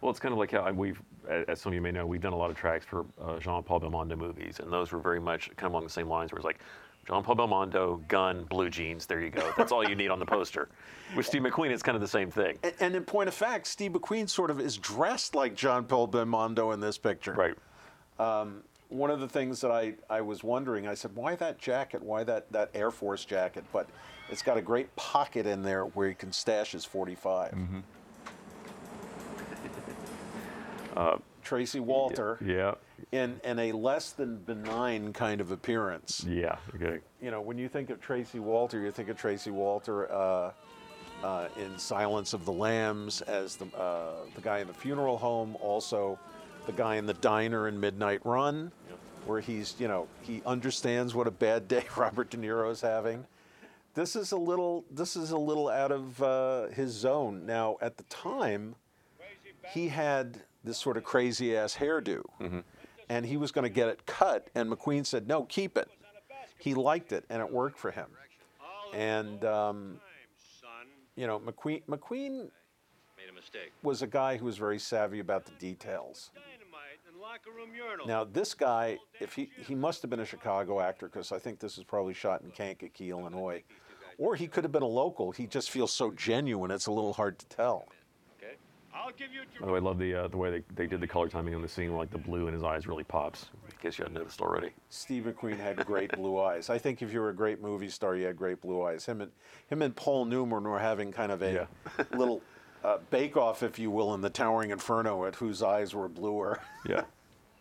Well, it's kind of like how we've, as some of you may know, we've done a lot of tracks for uh, Jean-Paul Belmondo movies, and those were very much kind of along the same lines. Where it's like Jean-Paul Belmondo, gun, blue jeans. There you go. That's all you need on the poster. *laughs* With Steve McQueen, it's kind of the same thing. And, and in point of fact, Steve McQueen sort of is dressed like Jean-Paul Belmondo in this picture. Right. One of the things that I, I was wondering, I said, why that jacket? Why that, that Air Force jacket? But it's got a great pocket in there where he can stash his 45. Tracy Walter Yeah. in, in a less than benign kind of appearance. Yeah. Okay. you know, when you think of Tracy Walter, you think of Tracy Walter uh, uh, in Silence of the Lambs as the uh, the guy in the funeral home, also the guy in the diner in Midnight Run, where he's you know he understands what a bad day *laughs* Robert De Niro is having. This is a little this is a little out of uh, his zone. Now, at the time, he had this sort of crazy ass hairdo, and he was going to get it cut, and McQueen said, "No, keep it." he liked it and it worked for him. And um, you know, McQueen McQueen Made a mistake. was a guy who was very savvy about the details. Dynamite in locker room urinal. Now, this guy, if he he must have been a Chicago actor because I think this was probably shot in Kankakee, Illinois, or he could have been a local. He just feels so genuine; it's a little hard to tell. Okay. I'll give you. By the way, I love the uh, the way they, they did the color timing on the scene. Like the blue in his eyes really pops. In case you hadn't noticed already. Steve McQueen had great blue eyes. I think if you were a great movie star, you had great blue eyes. Him and him and Paul Newman were having kind of a Yeah. *laughs* little uh, bake-off, if you will, in the Towering Inferno, at whose eyes were bluer. *laughs* Yeah.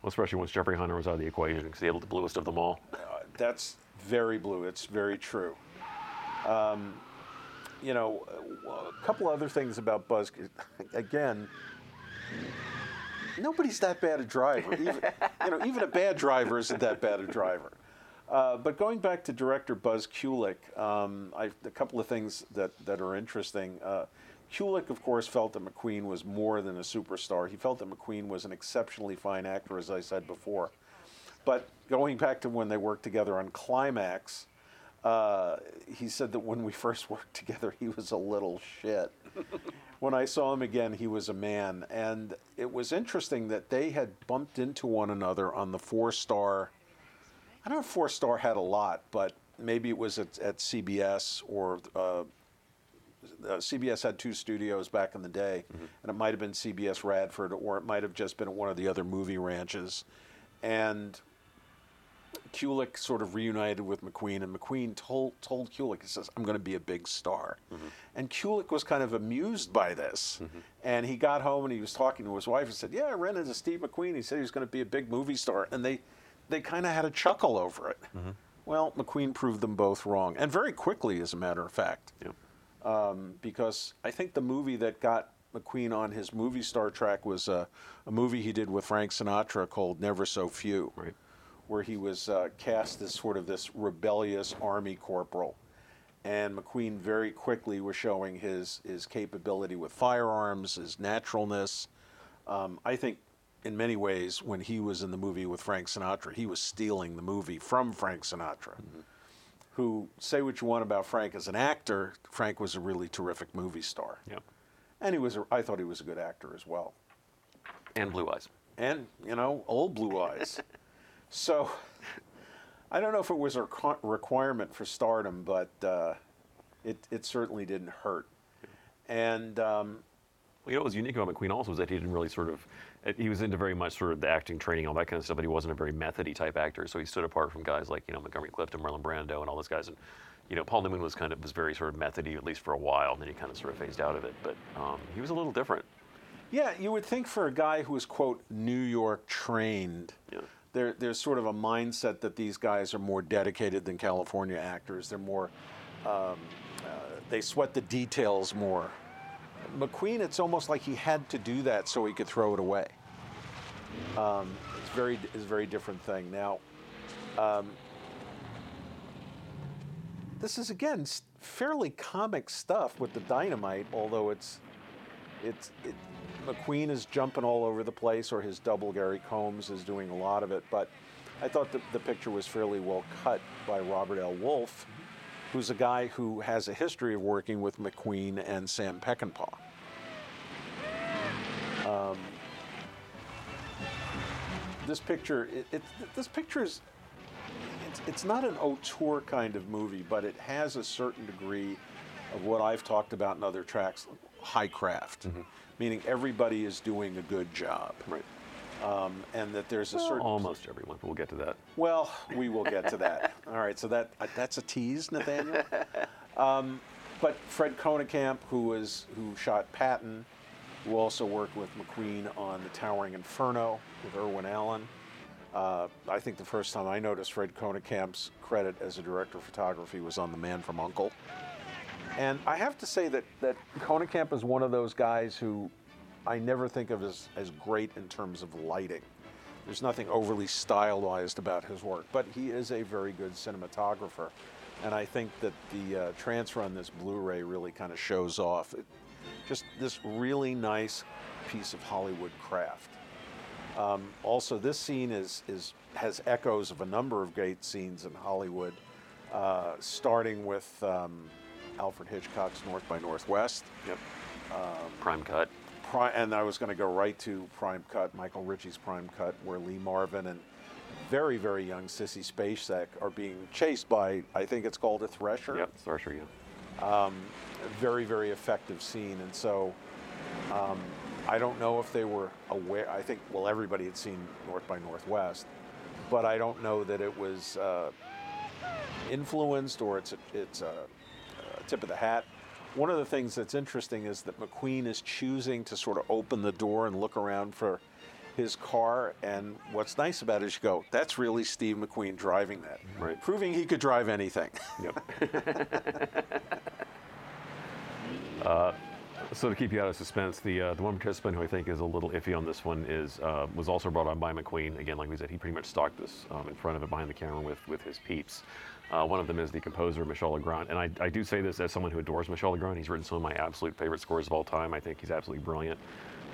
Well, especially once Jeffrey Hunter was out of the equation because he had the bluest of them all. Uh, That's very blue. It's very true. Um, you know, a couple other things about Buzz. Again, nobody's that bad a driver. Even, you know, even a bad driver isn't that bad a driver. Uh, but going back to director Buzz Kulik, um, I, a couple of things that, that are interesting. Uh, of course, felt that McQueen was more than a superstar. He felt that McQueen was an exceptionally fine actor, as I said before. But going back to when they worked together on Climax, uh, he said that when we first worked together, he was a little shit. *laughs* when I saw him again, he was a man. And it was interesting that they had bumped into one another on the four star. I don't know if four star had a lot, but maybe it was at, at CBS or uh, uh, CBS had two studios back in the day, and it might have been CBS Radford, or it might have just been at one of the other movie ranches. And Kulik sort of reunited with McQueen, and McQueen told told Kulik, he says, "I'm going to be a big star," mm-hmm. and Kulik was kind of amused by this. Mm-hmm. And he got home and he was talking to his wife and said, "Yeah, I ran into Steve McQueen. He said he was going to be a big movie star," and they they kind of had a chuckle over it. Mm-hmm. Well, McQueen proved them both wrong, and very quickly, as a matter of fact Yep. Um, because I think the movie that got McQueen on his movie star track was uh, a movie he did with Frank Sinatra called Never So Few, Right. Where he was uh, cast as sort of this rebellious army corporal. And McQueen very quickly was showing his, his capability with firearms, his naturalness. Um, I think in many ways, when he was in the movie with Frank Sinatra, he was stealing the movie from Frank Sinatra who say what you want about Frank as an actor, Frank was a really terrific movie star. Yep. And he was a, I thought he was a good actor as well. And Blue Eyes. And, you know, old blue eyes. So *laughs* I don't know if it was a requirement for stardom, but uh, it, it certainly didn't hurt. And um, Well, you know what was unique about McQueen also was that he didn't really sort of, uh, he was into very much sort of the acting training, all that kind of stuff, but he wasn't a very methody type actor. So he stood apart from guys like, you know, Montgomery Clifton, Marlon Brando, and all those guys. And, you know, Paul Newman was kind of, was very sort of methody, at least for a while, and then he kind of sort of phased out of it. But um, he was a little different. yeah, you would think for a guy who was, quote, New York trained, Yeah. There, there's sort of a mindset that these guys are more dedicated than California actors. They're more, um, uh, they sweat the details more. McQueen, it's almost like he had to do that so he could throw it away. Um, it's very, it's a very different thing. Now, um, this is again fairly comic stuff with the dynamite, although it's, it's, it, McQueen is jumping all over the place, or his double Gary Combs is doing a lot of it. But I thought the, the picture was fairly well cut by Robert L. Wolfe, who's a guy who has a history of working with McQueen and Sam Peckinpah. Um, this picture, it, it, this picture is, it's, it's not an auteur kind of movie, but it has a certain degree of what I've talked about in other tracks, high craft, meaning everybody is doing a good job. Right. Um, and that there's a certain Almost everyone, we'll get to that. well, we will get to that. *laughs* All right, so that uh, that's a tease, Nathaniel. *laughs* Um, but Fred Koenekamp, who was who shot Patton, who also worked with McQueen on The Towering Inferno with Irwin Allen. Uh, I think the first time I noticed Fred Koenekamp's credit as a director of photography was on The Man from Uncle. And I have to say that that Koenekamp is one of those guys who I never think of as, as great in terms of lighting. There's nothing overly stylized about his work, but he is a very good cinematographer. And I think that the uh, transfer on this Blu-ray really kind of shows off it, just this really nice piece of Hollywood craft. Um, also, this scene is, is has echoes of a number of great scenes in Hollywood, uh, starting with um, Alfred Hitchcock's North by Northwest. Yep. Prime cut. Pri- and I was going to go right to Prime Cut, Michael Ritchie's Prime Cut, where Lee Marvin and very, very young Sissy Spacek are being chased by, I think it's called a Thresher. Yep. Starshire, yeah. A very, very effective scene. And so um, I don't know if they were aware. I think, well, everybody had seen North by Northwest, but I don't know that it was uh, influenced or it's a, it's a, a tip of the hat. One of the things that's interesting is that McQueen is choosing to sort of open the door and look around for his car. And what's nice about it is you go, that's really Steve McQueen driving that. Right. Proving he could drive anything. Yep. *laughs* So to keep you out of suspense, the uh, the one participant who I think is a little iffy on this one is uh, was also brought on by McQueen. Again, like we said, he pretty much stalked this um, in front of it behind the camera with with his peeps. Uh, one of them is the composer Michel Legrand, and I, I do say this as someone who adores Michel Legrand. He's written some of my absolute favorite scores of all time. I think he's absolutely brilliant.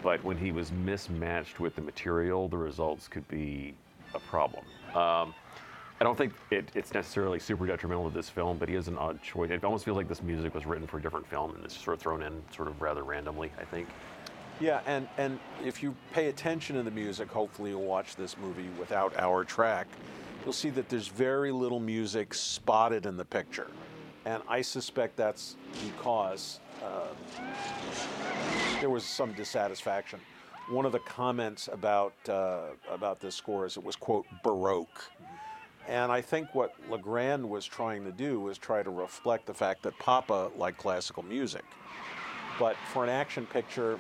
But when he was mismatched with the material, the results could be a problem. Um, I don't think it, it's necessarily super detrimental to this film, but he has an odd choice. It almost feels like this music was written for a different film and it's sort of thrown in sort of rather randomly, I think. Yeah, and, and if you pay attention to the music, hopefully you'll watch this movie without our track, you'll see that there's very little music spotted in the picture. And I suspect that's because uh, there was some dissatisfaction. One of the comments about, uh, about this score is it was, quote, baroque. And I think what Legrand was trying to do was try to reflect the fact that Papa liked classical music. But for an action picture,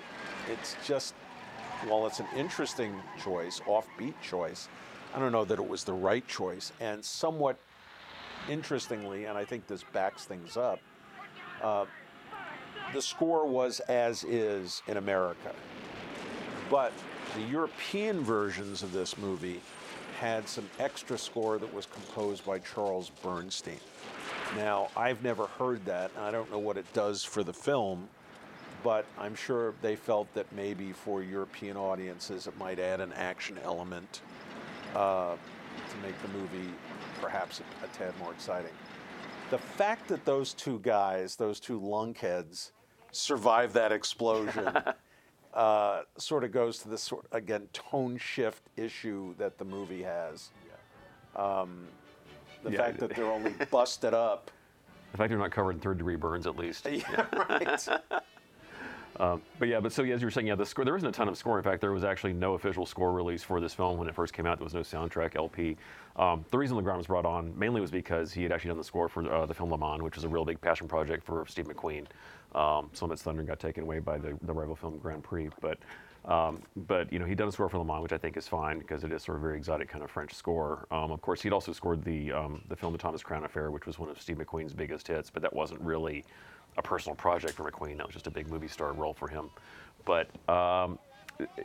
it's just, while it's an interesting choice, offbeat choice, I don't know that it was the right choice. And somewhat interestingly, and I think this backs things up, uh, the score was as is in America. But the European versions of this movie had some extra score that was composed by Charles Bernstein. Now, I've never heard that, and I don't know what it does for the film, but I'm sure they felt that maybe for European audiences it might add an action element uh, to make the movie perhaps a, a tad more exciting. The fact that those two guys, those two lunkheads, survived that explosion *laughs* uh, sort of goes to this sort again tone shift issue that the movie has. Um, the Yeah. fact that they're only busted up. *laughs* The fact they're not covered in third degree burns, at least. *laughs* Yeah, right. But yeah, but so yeah, as you were saying, yeah, the score there isn't a ton of score. In fact, there was actually no official score release for this film when it first came out. There was no soundtrack LP. Um, the reason Legrand was brought on mainly was because he had actually done the score for uh, the film Le Mans, which was a real big passion project for Steve McQueen. Um, some of its thunder got taken away by the, the rival film Grand Prix, but um, but you know he'd done a score for Le Mans, which I think is fine because it is sort of a very exotic kind of French score. Um, of course, he'd also scored the um, the film The Thomas Crown Affair, which was one of Steve McQueen's biggest hits, but that wasn't really a personal project for McQueen. That was just a big movie star role for him. But um,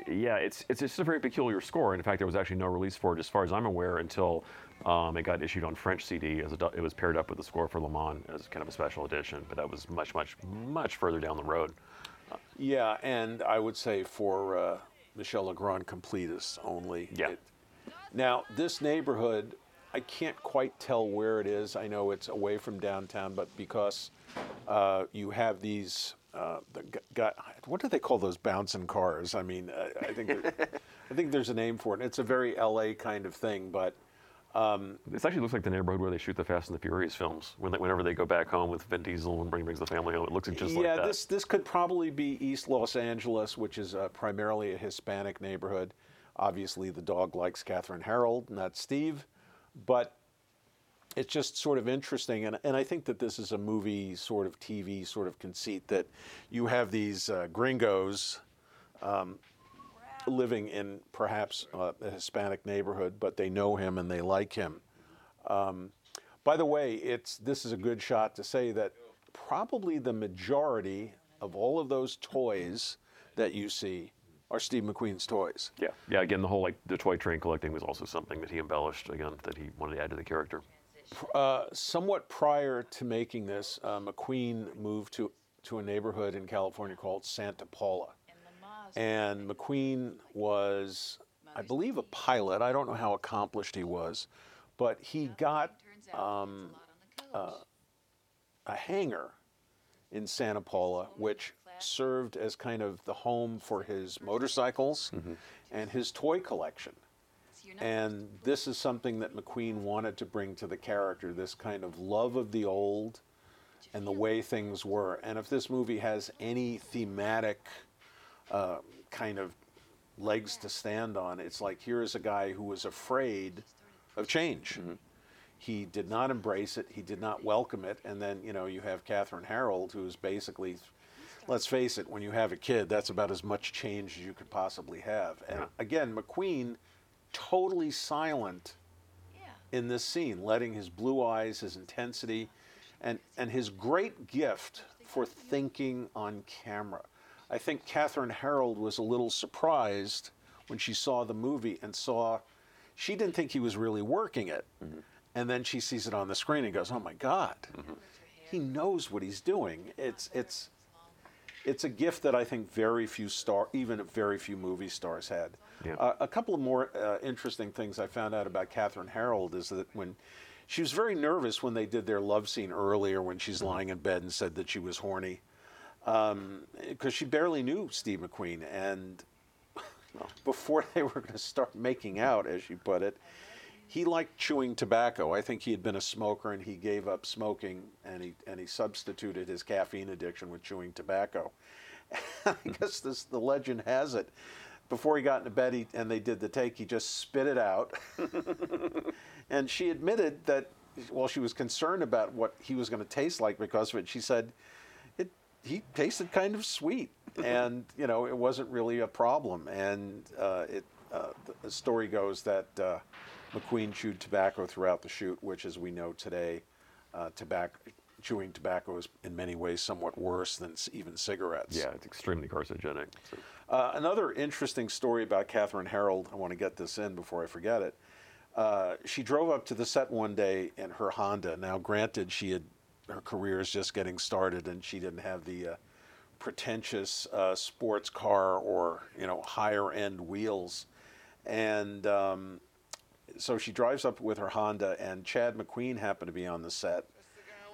yeah, it's it's just a very peculiar score. And in fact, there was actually no release for it, as far as I'm aware, until um, it got issued on French CD. As it was paired up with the score for Le Mans as kind of a special edition. But that was much, much, much further down the road. Yeah, and I would say for uh, Michel Legrand completists only. Yeah. now, this neighborhood, I can't quite tell where it is. I know it's away from downtown, but because uh, you have these, uh, the g- what do they call those bouncing cars? I mean, uh, I think *laughs* I think there's a name for it. It's a very LA kind of thing, but This actually looks like the neighborhood where they shoot the Fast and the Furious films. When they, whenever they go back home with Vin Diesel and bring brings the family home, it looks just yeah, like that. Yeah, this this could probably be East Los Angeles, which is uh, primarily a Hispanic neighborhood. Obviously, the dog likes Kathryn Harrold, not Steve. But it's just sort of interesting, and, and I think that this is a movie sort of TV sort of conceit that you have these uh, gringos um, living in perhaps uh, a Hispanic neighborhood, but they know him and they like him. Um, by the way, it's this is a good shot to say that probably the majority of all of those toys that you see are Steve McQueen's toys. yeah, yeah. Again, the whole like the toy train collecting was also something that he embellished. Again, that he wanted to add to the character. Uh, somewhat prior to making this, uh, McQueen moved to to a neighborhood in California called Santa Paula, and McQueen was, I believe, a pilot. I don't know how accomplished he was, but he got um, uh, a hangar in Santa Paula, which served as kind of the home for his motorcycles and his toy collection. And this is something that McQueen wanted to bring to the character this kind of love of the old and the way things were. And if this movie has any thematic uh, kind of legs to stand on, it's like here is a guy who was afraid of change. He did not embrace it, he did not welcome it. And then, you know, you have Kathryn Harrold, who's basically, let's face it, when you have a kid, that's about as much change as you could possibly have. And again, McQueen, totally silent in this scene, letting his blue eyes, his intensity, and, and his great gift for thinking on camera. I think Kathryn Harrold was a little surprised when she saw the movie and saw, she didn't think he was really working it. And then she sees it on the screen and goes, oh my God, he knows what he's doing. It's, it's, it's a gift that I think very few star, even very few movie stars had. Yeah. Uh, a couple of more uh, interesting things I found out about Kathryn Harrold is that when she was very nervous when they did their love scene earlier, when she's lying in bed and said that she was horny, Um, because she barely knew Steve McQueen, and before they were going to start making out, as she put it, he liked chewing tobacco. I think he had been a smoker and he gave up smoking and he and he substituted his caffeine addiction with chewing tobacco. *laughs* I hmm. guess this the legend has it. Before he got into bed he, and they did the take, he just spit it out. *laughs* and she admitted that while she was concerned about what he was going to taste like because of it, she said he tasted kind of sweet, *laughs* and you know it wasn't really a problem. And uh, it uh, the, story goes that uh, McQueen chewed tobacco throughout the shoot, which, as we know today, uh, tobacco chewing tobacco is in many ways somewhat worse than even cigarettes. Yeah, it's extremely carcinogenic. So. Uh, another interesting story about Kathryn Harrold, I want to get this in before I forget it. Uh, she drove up to the set one day in her Honda. Now, granted, she had her career is just getting started, and she didn't have the uh, pretentious uh, sports car or you know higher end wheels, and um, so she drives up with her Honda, and Chad McQueen happened to be on the set,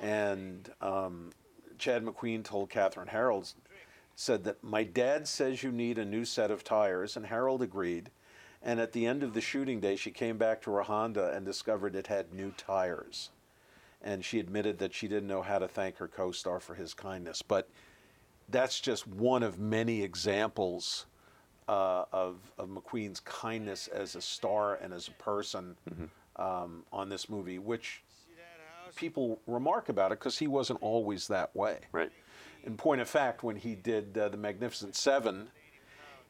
and um, Chad McQueen told Kathryn Harrold said that my dad says you need a new set of tires, and Harrold agreed. And at the end of the shooting day, she came back to her Honda and discovered it had new tires. And she admitted that she didn't know how to thank her co star for his kindness. But that's just one of many examples uh, of, of McQueen's kindness as a star and as a person um, on this movie, which people remark about it because he wasn't always that way. Right. In point of fact, when he did uh, the Magnificent Seven,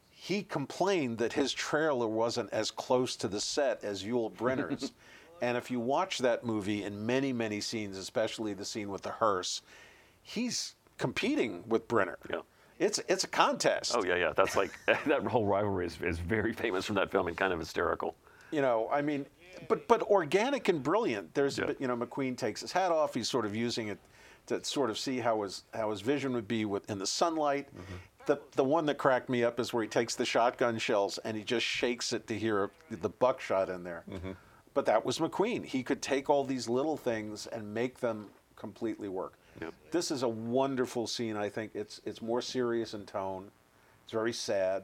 he complained that his trailer wasn't as close to the set as Yul Brynner's. *laughs* and if you watch that movie in many, many scenes, especially the scene with the hearse, he's competing with Brynner. Yeah. It's it's a contest. Oh yeah, yeah. That's like *laughs* that whole rivalry is, is very famous from that film and kind of hysterical. you know, I mean, but but organic and brilliant. There's, Yeah. you know, McQueen takes his hat off. He's sort of using it to sort of see how his how his vision would be with, in the sunlight. Mm-hmm. The the one that cracked me up is where he takes the shotgun shells and he just shakes it to hear the buckshot in there. Mm-hmm. But that was McQueen. He could take all these little things and make them completely work. Yep. This is a wonderful scene. I think it's it's more serious in tone. It's very sad.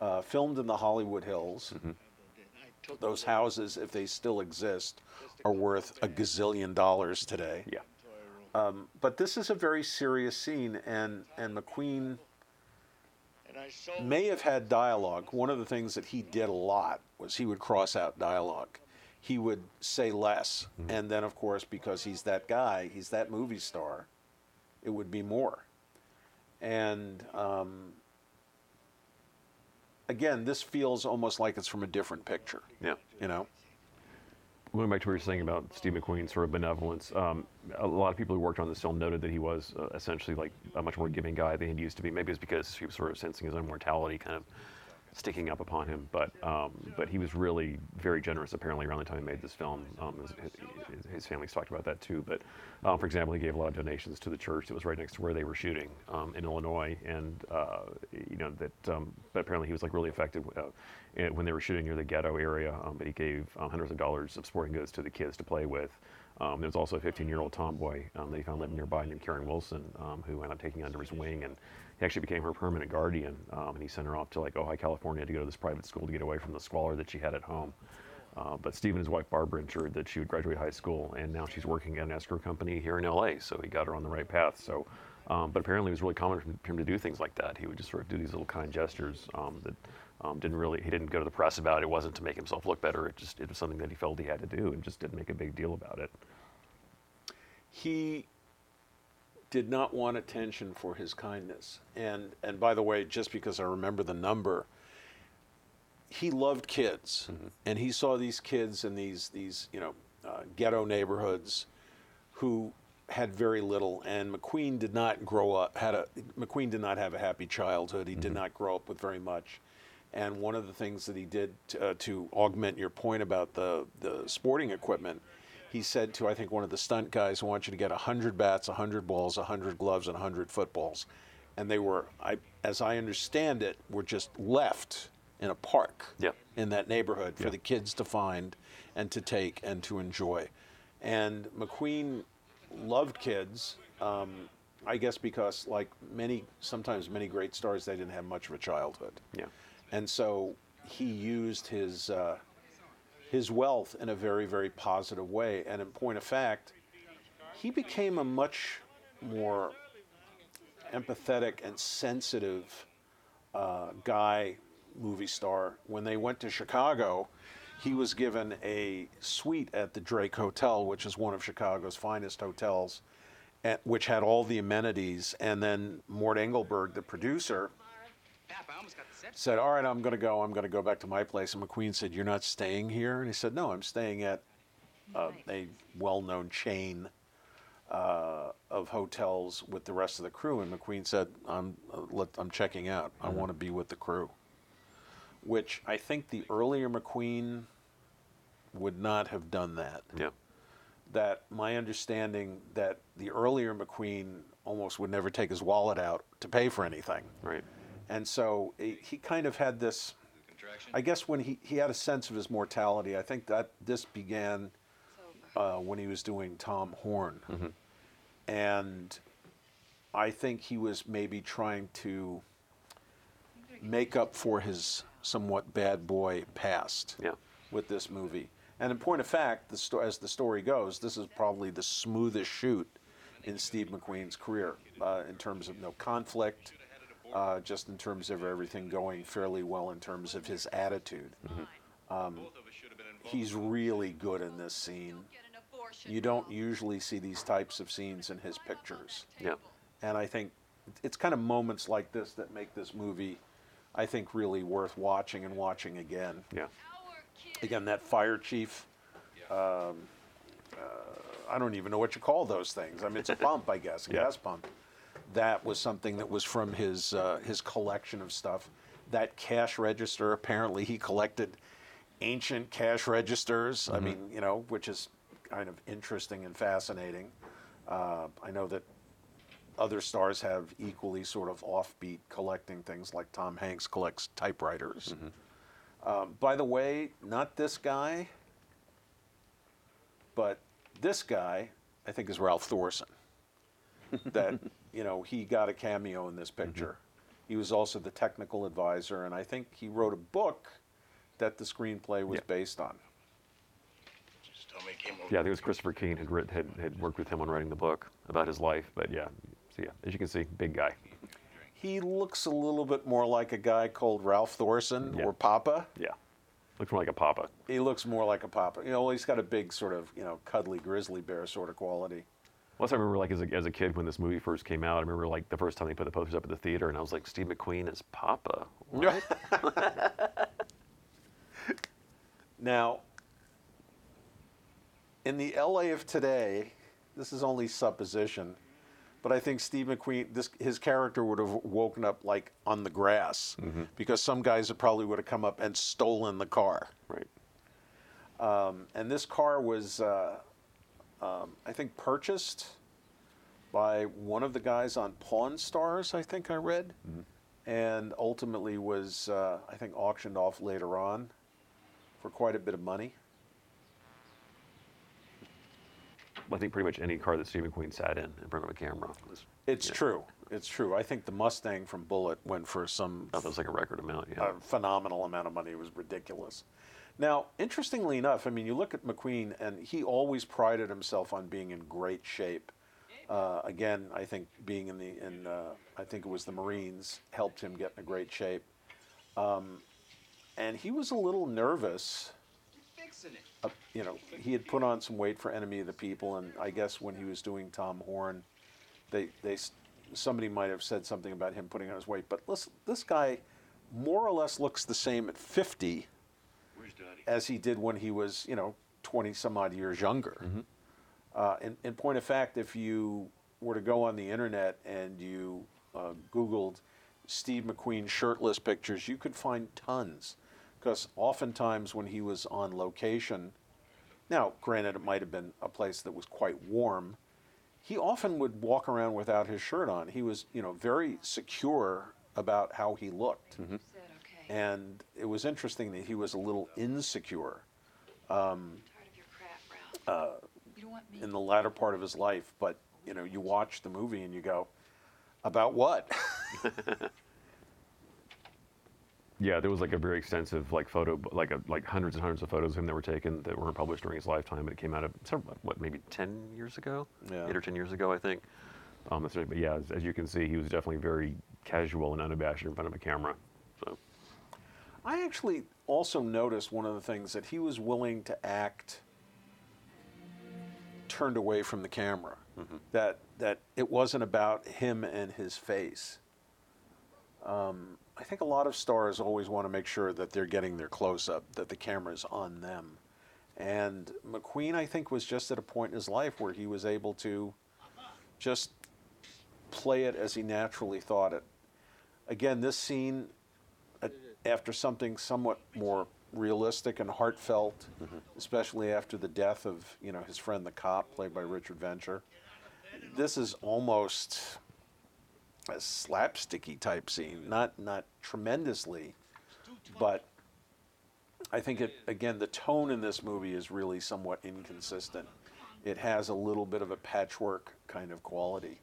Uh, filmed in the Hollywood Hills. Those houses, if they still exist, are worth a gazillion dollars today. Yeah. But this is a very serious scene, and and McQueen may have had dialogue. One of the things that he did a lot was he would cross out dialogue. He would say less, and then of course because he's that guy, he's that movie star, it would be more. And um, again, this feels almost like it's from a different picture. Yeah. You know. Going back to what you were saying about Steve McQueen's sort of benevolence, um, a lot of people who worked on this film noted that he was uh, essentially like a much more giving guy than he used to be. Maybe it's because he was sort of sensing his own mortality kind of sticking up upon him. But um, but he was really very generous apparently around the time he made this film. Um, his, his, family's talked about that too. But um, for example, he gave a lot of donations to the church that was right next to where they were shooting um, in Illinois, and uh, you know that. Um, but apparently he was like really affected uh, when they were shooting near the ghetto area. But he gave um, hundreds of dollars of sporting goods to the kids to play with. Um, there was also a 15-year-old tomboy um, that he found living nearby named Karen Wilson, um, who ended up taking under his wing, and he actually became her permanent guardian. Um, and he sent her off to like Ojai, California, to go to this private school to get away from the squalor that she had at home. Uh, but Steve and his wife Barbara ensured that she would graduate high school, and now she's working at an escrow company here in LA. So he got her on the right path. So, um, but apparently it was really common for him to do things like that. He would just sort of do these little kind gestures um, that um, didn't really. He didn't go to the press about it. It wasn't to make himself look better. It just it was something that he felt he had to do, and just didn't make a big deal about it. he did not want attention for his kindness. And and by the way, just because I remember the number, he loved kids, and he saw these kids in these these you know uh, ghetto neighborhoods who had very little. And McQueen did not grow up had a McQueen did not have a happy childhood. He did not grow up with very much. And one of the things that he did to, uh, to augment your point about the the sporting equipment, he said to I think one of the stunt guys, "I want you to get hundred bats, hundred balls, hundred gloves, and hundred footballs," and they were, I, as I understand it, were just left in a park Yep. in that neighborhood for Yeah. the kids to find and to take and to enjoy. And McQueen loved kids, um, I guess because like many, sometimes many great stars, they didn't have much of a childhood. Yeah. And so he used his uh, his wealth in a very, very positive way. And in point of fact, he became a much more empathetic and sensitive uh, guy, movie star. When they went to Chicago, he was given a suite at the Drake Hotel, which is one of Chicago's finest hotels, at, which had all the amenities. And then Mort Engelberg, the producer, said, "All right, I'm going to go. I'm going to go back to my place." And McQueen said, "You're not staying here?" And he said, "No, I'm staying at uh, a well-known chain uh, of hotels with the rest of the crew." And McQueen said, "I'm uh, let, I'm checking out. I want to be with the crew." Which I think the earlier McQueen would not have done that. Yeah. That my understanding that the earlier McQueen almost would never take his wallet out to pay for anything. Right. And so he, he kind of had this, I guess when he, he had a sense of his mortality, I think that this began uh, when he was doing Tom Horn. And I think he was maybe trying to make up for his somewhat bad boy past Yeah. with this movie. And in point of fact, the sto- as the story goes, this is probably the smoothest shoot in Steve McQueen's career uh, in terms of no conflict, uh, just in terms of everything going fairly well in terms of his attitude. Um, he's really good in this scene. You don't usually see these types of scenes in his pictures. Yeah. And I think it's kind of moments like this that make this movie, I think, really worth watching and watching again. Yeah. Again, that fire chief, um, uh, I don't even know what you call those things. I mean, it's a *laughs* pump, I guess, a Yeah. gas pump. That was something that was from his uh, his collection of stuff. That cash register, apparently, he collected ancient cash registers. I mean, you know, which is kind of interesting and fascinating. Uh, I know that other stars have equally sort of offbeat collecting things, like Tom Hanks collects typewriters. Um, by the way, not this guy, but this guy, I think, is Ralph Thorson. *laughs* that you know he got a cameo in this mm-hmm. picture. He was also the technical advisor, and I think he wrote a book that the screenplay was Yeah. based on. Just tell me it came over. Yeah, I think it was Christopher Keane had, writ, had had worked with him on writing the book about his life. But yeah, so yeah, as you can see, big guy. He looks a little bit more like a guy called Ralph Thorson Yeah. or Papa. Yeah, looks more like a papa. He looks more like a Papa. You know, he's got a big sort of you know cuddly grizzly bear sort of quality. Plus, I remember like as a, as a kid when this movie first came out. I remember like the first time they put the posters up at the theater, and I was like, Steve McQueen is Papa. What? *laughs* Now, in the LA of today, this is only supposition, but I think Steve McQueen, this, his character would have woken up like on the grass because some guys would probably would have come up and stolen the car. right. Um, and this car was, uh, um, I think, purchased by one of the guys on Pawn Stars, I think I read, and ultimately was, uh, I think, auctioned off later on for quite a bit of money. I think pretty much any car that Steve McQueen sat in in front of a camera was. It's yeah, true. It's true. I think the Mustang from Bullitt went for some That was like a record amount. Yeah. a phenomenal amount of money. It was ridiculous. Now, interestingly enough, I mean, you look at McQueen, and he always prided himself on being in great shape. Uh, again, I think being in the in uh, I think it was the Marines helped him get in a great shape. Um, and he was a little nervous. Uh, you know, he had put on some weight for Enemy of the People, and I guess when he was doing Tom Horn, they they somebody might have said something about him putting on his weight. But listen, this guy more or less looks the same at 50 Where's Daddy? As he did when he was, you know, 20 some odd years younger. Uh, in, in point of fact, if you were to go on the internet and you uh, Googled Steve McQueen shirtless pictures, you could find tons. Because oftentimes when he was on location, now granted it might have been a place that was quite warm, he often would walk around without his shirt on. He was, you know, very secure about how he looked. And it was interesting that he was a little insecure Tired of your crap, Ralph. you don't want me. in the latter part of his life. But you know, you watch the movie and you go, about what? *laughs* Yeah, there was like a very extensive like photo, like a, like hundreds and hundreds of photos of him that were taken that weren't published during his lifetime. But it came out of several, what maybe ten years ago, Yeah. eight or ten years ago, I think. Um. But yeah, as, as you can see, he was definitely very casual and unabashed in front of a camera. So I actually also noticed one of the things that he was willing to act turned away from the camera. That that it wasn't about him and his face. Um, I think a lot of stars always want to make sure that they're getting their close up, that the camera's on them. And McQueen, I think, was just at a point in his life where he was able to just play it as he naturally thought it. Again, this scene after something somewhat more realistic and heartfelt, mm-hmm. especially after the death of you know his friend the cop, played by Richard Venture. This is almost a slapsticky type scene, not not tremendously, but I think it again the tone in this movie is really somewhat inconsistent. It has a little bit of a patchwork kind of quality,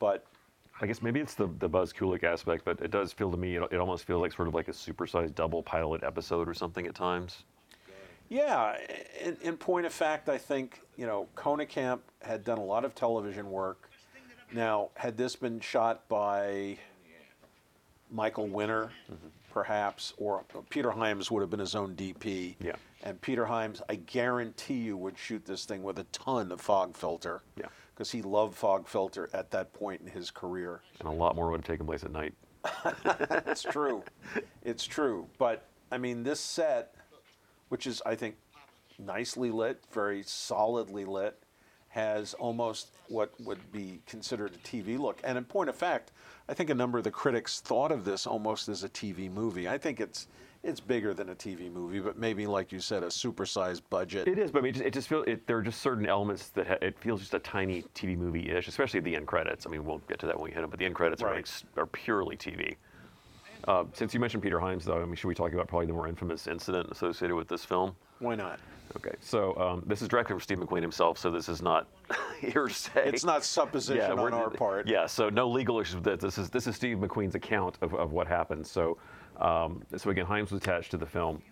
but I guess maybe it's the the Buzz Kulik aspect, but it does feel to me it, it almost feels like sort of like a supersized double pilot episode or something at times. Yeah, in, in point of fact, I think you know Koenekamp had done a lot of television work. Now, had this been shot by Michael Winner, mm-hmm. perhaps, or Peter Hyams would have been his own DP. Yeah. And Peter Hyams, I guarantee you, would shoot this thing with a ton of fog filter. Yeah. Because he loved fog filter at that point in his career. And a lot more would have taken place at night. *laughs* It's true. it's true. But I mean, this set, which is I think nicely lit, very solidly lit, has almost what would be considered a TV look. And in point of fact, I think a number of the critics thought of this almost as a TV movie. I think it's it's bigger than a TV movie, but maybe like you said, a supersized budget. It is, but I mean, it just, it just feels it, there are just certain elements that ha- it feels just a tiny TV movie-ish, especially the end credits. I mean, we'll get to that when we hit them, but the end credits are, Right. like, s- are purely TV. Uh, since you mentioned Peter Hyams, though, I mean, should we talk about probably the more infamous incident associated with this film? Why not? Okay, so um, this is directed from Steve McQueen himself, so this is not *laughs* hearsay. It's not supposition we're- on our part. Yeah, so no legal issues with that. This is this is Steve McQueen's account of, of what happened. So, um, so again, Hyams was attached to the film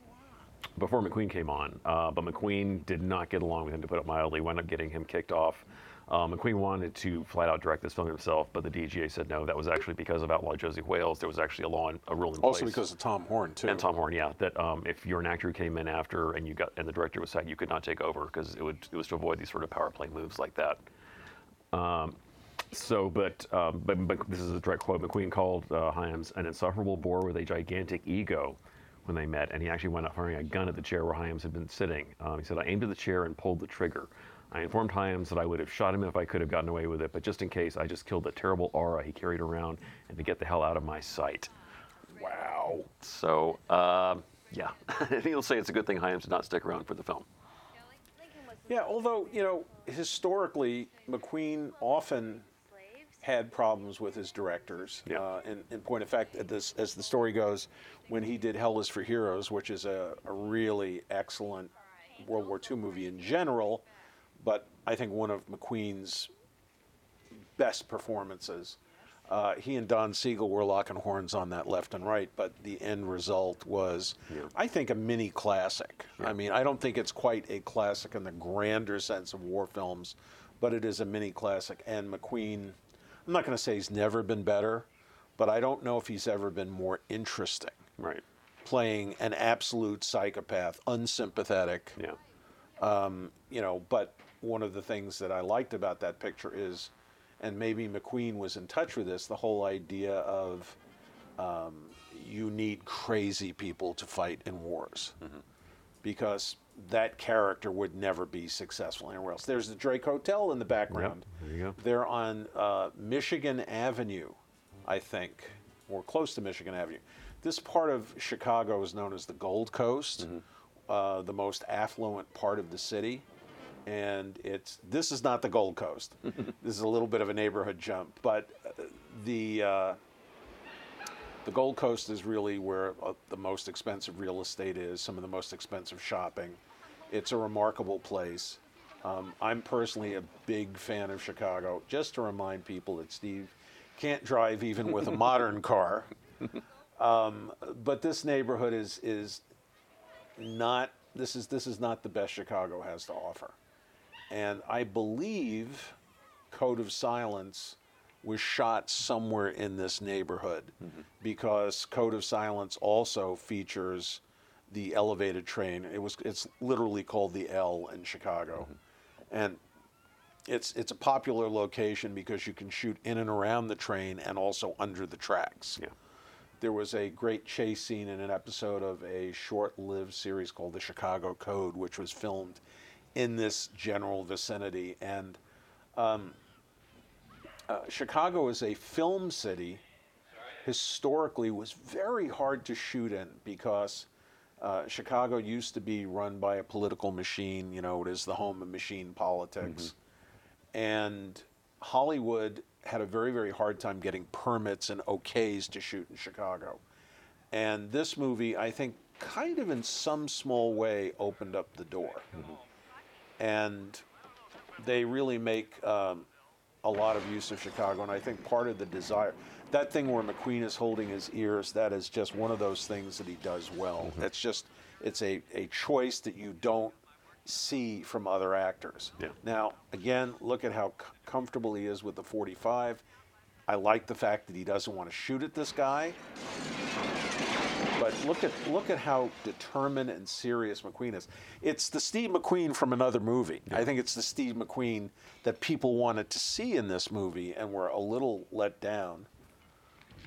before McQueen came on, uh, but McQueen did not get along with him, to put it mildly. Wound up getting him kicked off. Um, McQueen wanted to flat out direct this film himself, but the DGA said no. That was actually because of Outlaw Josey Wales. There was actually a law, in, a rule in Also place. because of Tom Horn too. And Tom Horn, yeah, that um, if you're an actor who came in after and you got and the director was sacked, you could not take over because it would it was to avoid these sort of power play moves like that. Um, so, but, um, but but this is a direct quote. McQueen called uh, Hyams an insufferable bore with a gigantic ego when they met, and he actually went up firing a gun at the chair where Hyams had been sitting. Um, he said, "I aimed at the chair and pulled the trigger." I informed Hyams that I would have shot him if I could have gotten away with it, but just in case, I just killed the terrible aura he carried around and to get the hell out of my sight. wow. So, uh, yeah, *laughs* he'll say it's a good thing Hyams did not stick around for the film. Yeah, although, you know, historically, McQueen often had problems with his directors. Yeah. Uh, in, in point of fact, this, as the story goes, when he did Hell is for Heroes, which is a, a really excellent World War II movie in general, but I think one of McQueen's best performances. Uh, he and Don Siegel were locking horns on that left and right, but the end result was, I think, a mini classic. I mean, I don't think it's quite a classic in the grander sense of war films, but it is a mini classic. And McQueen, I'm not going to say he's never been better, but I don't know if he's ever been more interesting. Right. Playing an absolute psychopath, unsympathetic, Yeah. you know, but one of the things that I liked about that picture is, and maybe McQueen was in touch with this, the whole idea of um, you need crazy people to fight in wars. Because that character would never be successful anywhere else. There's the Drake Hotel in the background. there you go. They're on uh, Michigan Avenue, I think, or close to Michigan Avenue. This part of Chicago is known as the Gold Coast, uh, the most affluent part of the city. And it's this is not the Gold Coast. *laughs* this is a little bit of a neighborhood jump, but uh, the uh, the Gold Coast is really where uh, the most expensive real estate is, some of the most expensive shopping. It's a remarkable place. Um, I'm personally a big fan of Chicago. Just to remind people that Steve can't drive even with a *laughs* modern car. Um, but this neighborhood is is not this is this is not the best Chicago has to offer. And I believe Code of Silence was shot somewhere in this neighborhood because Code of Silence also features the elevated train. It was it's literally called the L in Chicago. And it's it's a popular location because you can shoot in and around the train and also under the tracks. Yeah. There was a great chase scene in an episode of a short-lived series called The Chicago Code, which was filmed in this general vicinity. And um, uh, Chicago is a film city. Historically, was very hard to shoot in because uh, Chicago used to be run by a political machine. You know, it is the home of machine politics, and Hollywood had a very very hard time getting permits and okays to shoot in Chicago. And this movie, I think, kind of in some small way opened up the door. And they really make um, a lot of use of Chicago. And I think part of the desire, that thing where McQueen is holding his ears, that is just one of those things that he does well. Mm-hmm. It's just, it's a, a choice that you don't see from other actors. Yeah. Now, again, look at how c- comfortable he is with the 45. I like the fact that he doesn't want to shoot at this guy. But look at look at how determined and serious McQueen is. It's the Steve McQueen from another movie. I think it's the Steve McQueen that people wanted to see in this movie and were a little let down.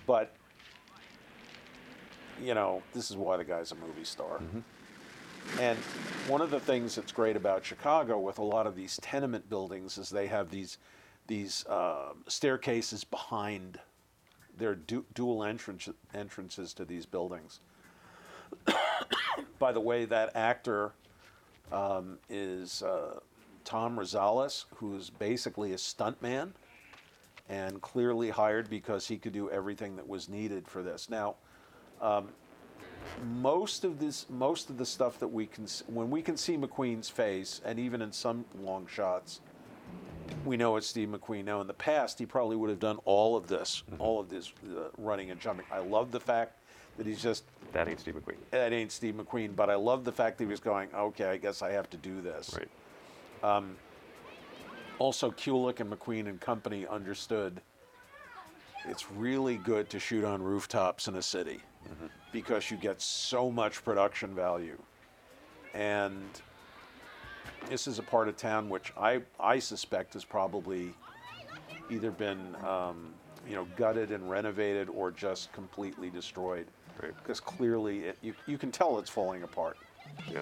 But you know, this is why the guy's a movie star. And one of the things that's great about Chicago with a lot of these tenement buildings is they have these these uh, staircases behind their du- dual entrance, entrances to these buildings. *coughs* By the way, that actor um, is uh, Tom Rosales, who's basically a stuntman and clearly hired because he could do everything that was needed for this. Now, most of this, most of the stuff that we can, when we can see McQueen's face, and even in some long shots, we know it's Steve McQueen. Now, in the past, he probably would have done all of this, all of this uh, running and jumping. I love the fact that he's just That ain't Steve McQueen. that ain't Steve McQueen, but I love the fact that he was going, okay, I guess I have to do this. Right. Also, Kulik and McQueen and company understood it's really good to shoot on rooftops in a city because you get so much production value. And this is a part of town which I, I suspect has probably either been um, you know gutted and renovated or just completely destroyed. Right. Because clearly it, you, you can tell it's falling apart. Yeah.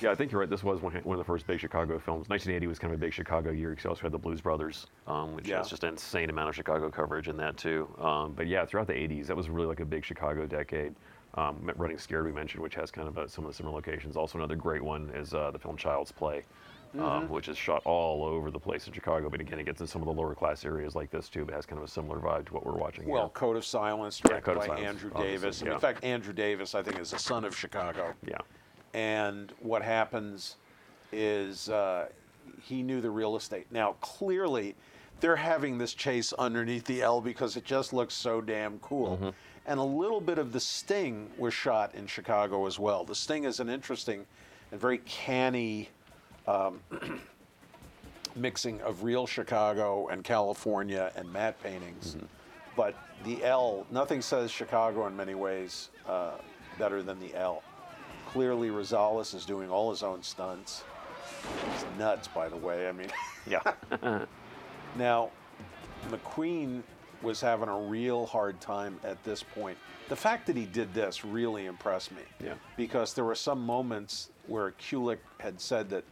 Yeah, I think you're right. This was one, one of the first big Chicago films. 1980 was kind of a big Chicago year because you also had the Blues Brothers, um, which Yeah. has just an insane amount of Chicago coverage in that too. Um, but yeah, throughout the 80s, that was really like a big Chicago decade. Um, Running Scared, we mentioned, which has kind of uh some of the similar locations. Also, another great one is uh, the film Child's Play, um, Mm-hmm. which is shot all over the place in Chicago. But again, it gets in some of the lower class areas like this too, but has kind of a similar vibe to what we're watching Well, here. Code of Silence, Yeah, directed of by Silence, Andrew Davis. Yeah. In fact, Andrew Davis, I think, is a son of Chicago. Yeah. And what happens is uh, he knew the real estate. Now, clearly, they're having this chase underneath the L because it just looks so damn cool. Mm-hmm. And a little bit of The Sting was shot in Chicago as well. The Sting is an interesting and very canny mixing of real Chicago and California and matte paintings. But the L, nothing says Chicago in many ways uh, better than the L. Clearly, Rosales is doing all his own stunts. He's nuts, by the way. I mean, Yeah. *laughs* now, McQueen was having a real hard time at this point. The fact that he did this really impressed me. Yeah. Because there were some moments where Kulik had said that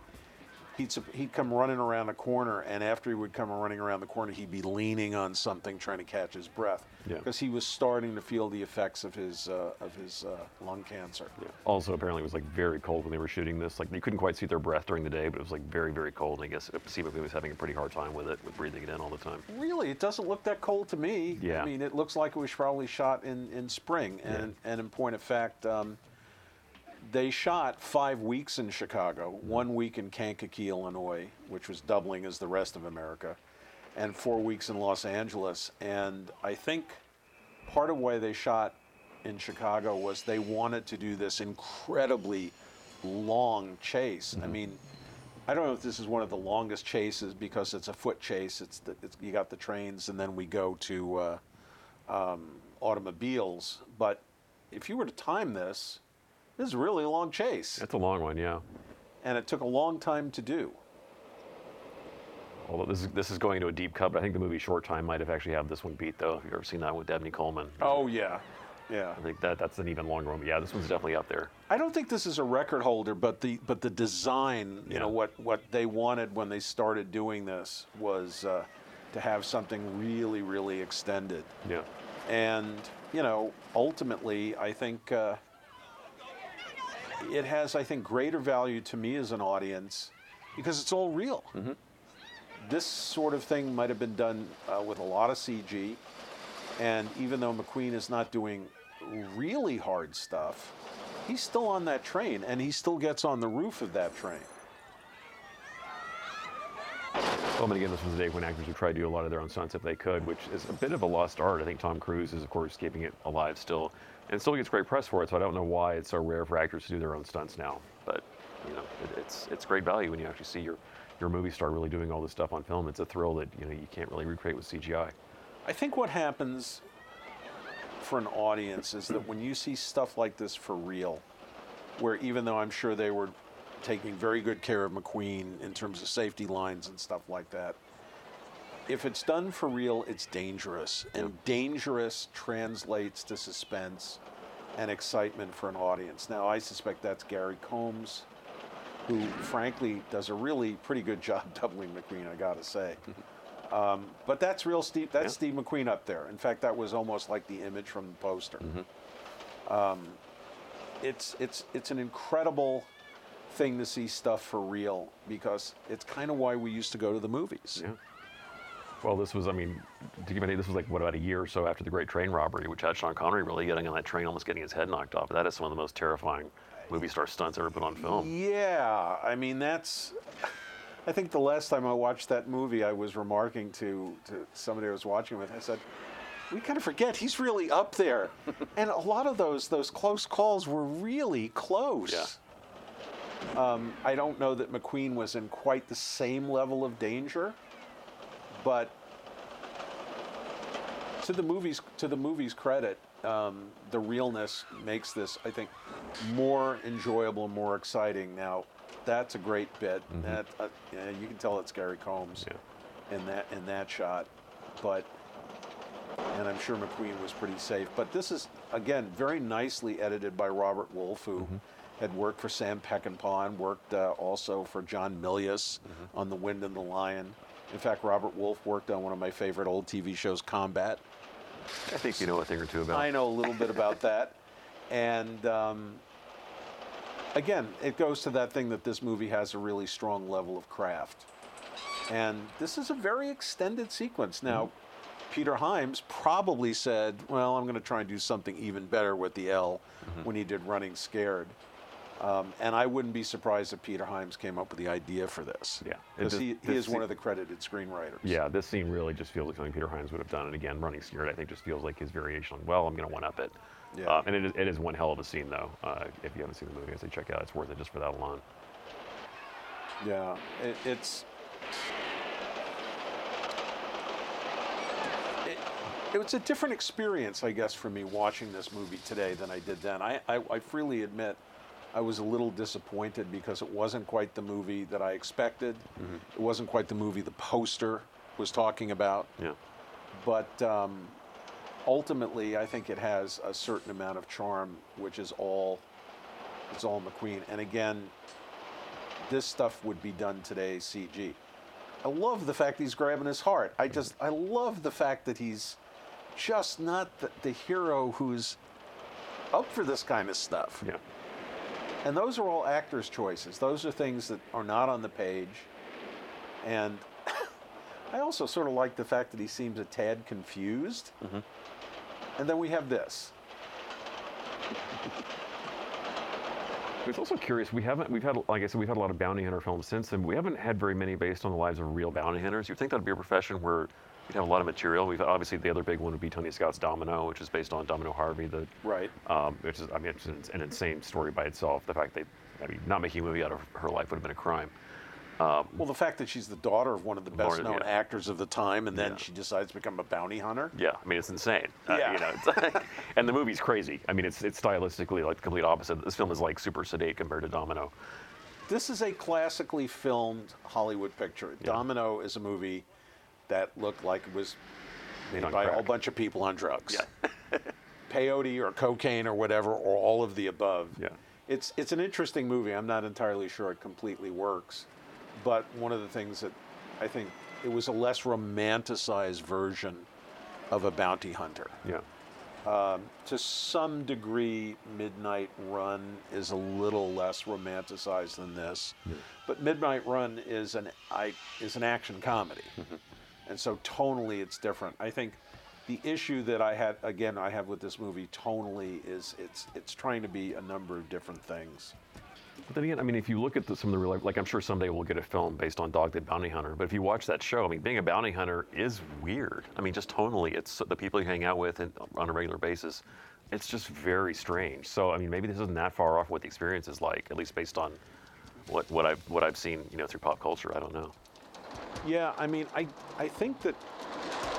he'd he'd come running around a corner, and after he would come running around the corner, he'd be leaning on something, trying to catch his breath, Yeah. because he was starting to feel the effects of his uh, of his uh, lung cancer. Also, apparently, it was like very cold when they were shooting this. Like, you couldn't quite see their breath during the day, but it was like very, very cold. And I guess McQueen was having a pretty hard time with it, with breathing it in all the time. Really, it doesn't look that cold to me. Yeah. I mean, it looks like it was probably shot in, in spring. And, and in point of fact, um, they shot five weeks in Chicago, one week in Kankakee, Illinois, which was doubling as the rest of America, and four weeks in Los Angeles. And I think part of why they shot in Chicago was they wanted to do this incredibly long chase. I mean, I don't know if this is one of the longest chases because it's a foot chase. It's, the, it's you got the trains, and then we go to uh, um, automobiles. But if you were to time this, this is really a long chase, That's a long one, yeah. and it took a long time to do. Although this is, this is going into a deep cut, but I think the movie Short Time might have actually had this one beat, though. If you've ever seen that with Dabney Coleman. Oh yeah, yeah. I think that that's an even longer one. But yeah, this one's definitely up there. I don't think this is a record holder, but the but the design, you Yeah. know, what what they wanted when they started doing this was uh, to have something really really extended. Yeah. and you know ultimately i think uh, it has i think greater value to me as an audience because it's all real. This sort of thing might have been done uh, with a lot of cg and even though mcqueen is not doing really hard stuff he's still on that train and he still gets on the roof of that train. Well, but again, this was a day when actors would try to do a lot of their own stunts if they could, which is a bit of a lost art. I think Tom Cruise is, of course, keeping it alive still, and still gets great press for it. So I don't know why it's so rare for actors to do their own stunts now. But you know, it, it's it's great value when you actually see your your movie star really doing all this stuff on film. It's a thrill that you know you can't really recreate with CGI. I think what happens for an audience is that when you see stuff like this for real, where even though I'm sure they were taking very good care of McQueen in terms of safety lines and stuff like that, if it's done for real, it's dangerous. And dangerous translates to suspense and excitement for an audience. Now, I suspect that's Gary Combs, who frankly does a really pretty good job *laughs* doubling McQueen, I gotta say. Um, but that's real Steve. That's Yeah. Steve McQueen up there. In fact, that was almost like the image from the poster. Mm-hmm. Um, it's it's it's an incredible thing to see stuff for real because it's kind of why we used to go to the movies. Yeah. Well, this was, I mean, to give an idea, this was like, what, about a year or so after the Great Train Robbery, which had Sean Connery really getting on that train, almost getting his head knocked off. That is one of the most terrifying movie star stunts ever put on film. Yeah, I mean that's. I think the last time I watched that movie, I was remarking to to somebody I was watching with. I said, "We kind of forget he's really up there," *laughs* and a lot of those those close calls were really close. Yeah. Um, I don't know that McQueen was in quite the same level of danger, but to the movies to the movie's credit, um, the realness makes this, I think, more enjoyable, and more exciting. Now, that's a great bit. That uh, yeah, you can tell it's Gary Combs Yeah. in that in that shot, but and I'm sure McQueen was pretty safe. But this is again very nicely edited by Robert Wolfe, who had worked for Sam Peckinpah and worked uh, also for John Milius on The Wind and the Lion. In fact, Robert Wolfe worked on one of my favorite old TV shows, Combat. I think you know a thing or two about it. I know a little bit about *laughs* that. And um, again, it goes to that thing that this movie has a really strong level of craft. And this is a very extended sequence. Now, Peter Hyams probably said, Well, I'm going to try and do something even better with the L when he did Running Scared. Um, and I wouldn't be surprised if Peter Hyams came up with the idea for this. Yeah. Because he, he is one of the credited screenwriters. Yeah, this scene really just feels like something Peter Hyams would have done. And again, Running Scared, I think, just feels like his variation on, well, I'm going to one up it. Yeah. Uh, and it is, it is one hell of a scene, though. Uh, if you haven't seen the movie, I say check it out. It's worth it just for that alone. Yeah, it, it's. It, it was a different experience, I guess, for me watching this movie today than I did then. I, I, I freely admit I was a little disappointed because it wasn't quite the movie that I expected. It wasn't quite the movie the poster was talking about. Yeah. But um, ultimately, I think it has a certain amount of charm, which is all it's all McQueen. And again, this stuff would be done today CG. I love the fact he's grabbing his heart. I just, I love the fact that he's just not the, the hero who's up for this kind of stuff. Yeah. And those are all actors' choices. Those are things that are not on the page. And *coughs* I also sort of like the fact that he seems a tad confused. Mm-hmm. And then we have this. It's also curious. We haven't. We've had, like I said, we've had a lot of bounty hunter films since, and we haven't had very many based on the lives of real bounty hunters. You'd think that'd be a profession where you'd have a lot of material. We've obviously the other big one would be Tony Scott's Domino, which is based on Domino Harvey, the Right. um, which is, I mean, it's an, an insane story by itself. The fact that, I mean, not making a movie out of her life would have been a crime. Well, the fact that she's the daughter of one of the best Lauren, known yeah. actors of the time, and then Yeah. she decides to become a bounty hunter. Yeah, I mean, it's insane. Uh, Yeah. you know, it's *laughs* and the movie's crazy. I mean, it's it's stylistically like the complete opposite. This film is like super sedate compared to Domino. This is a classically filmed Hollywood picture. Domino is a movie that looked like it was Made by a whole bunch of people on drugs. Yeah. *laughs* Peyote or cocaine or whatever, or all of the above. Yeah. It's it's an interesting movie. I'm not entirely sure it completely works, but one of the things that I think it was a less romanticized version of a bounty hunter. Yeah. Um, to some degree, Midnight Run is a little less romanticized than this, but Midnight Run is an I, is an action comedy, mm-hmm. And so tonally it's different. I think the issue that I had again I have with this movie tonally is it's it's trying to be a number of different things. But then again, I mean, if you look at the, some of the real life, like I'm sure someday we'll get a film based on Dog the Bounty Hunter. But if you watch that show, I mean, being a bounty hunter is weird. I mean, just tonally, it's the people you hang out with on a regular basis. It's just very strange. So, I mean, maybe this isn't that far off what the experience is like, at least based on what, what I've what I've seen, you know, through pop culture. I don't know. Yeah, I mean, I I think that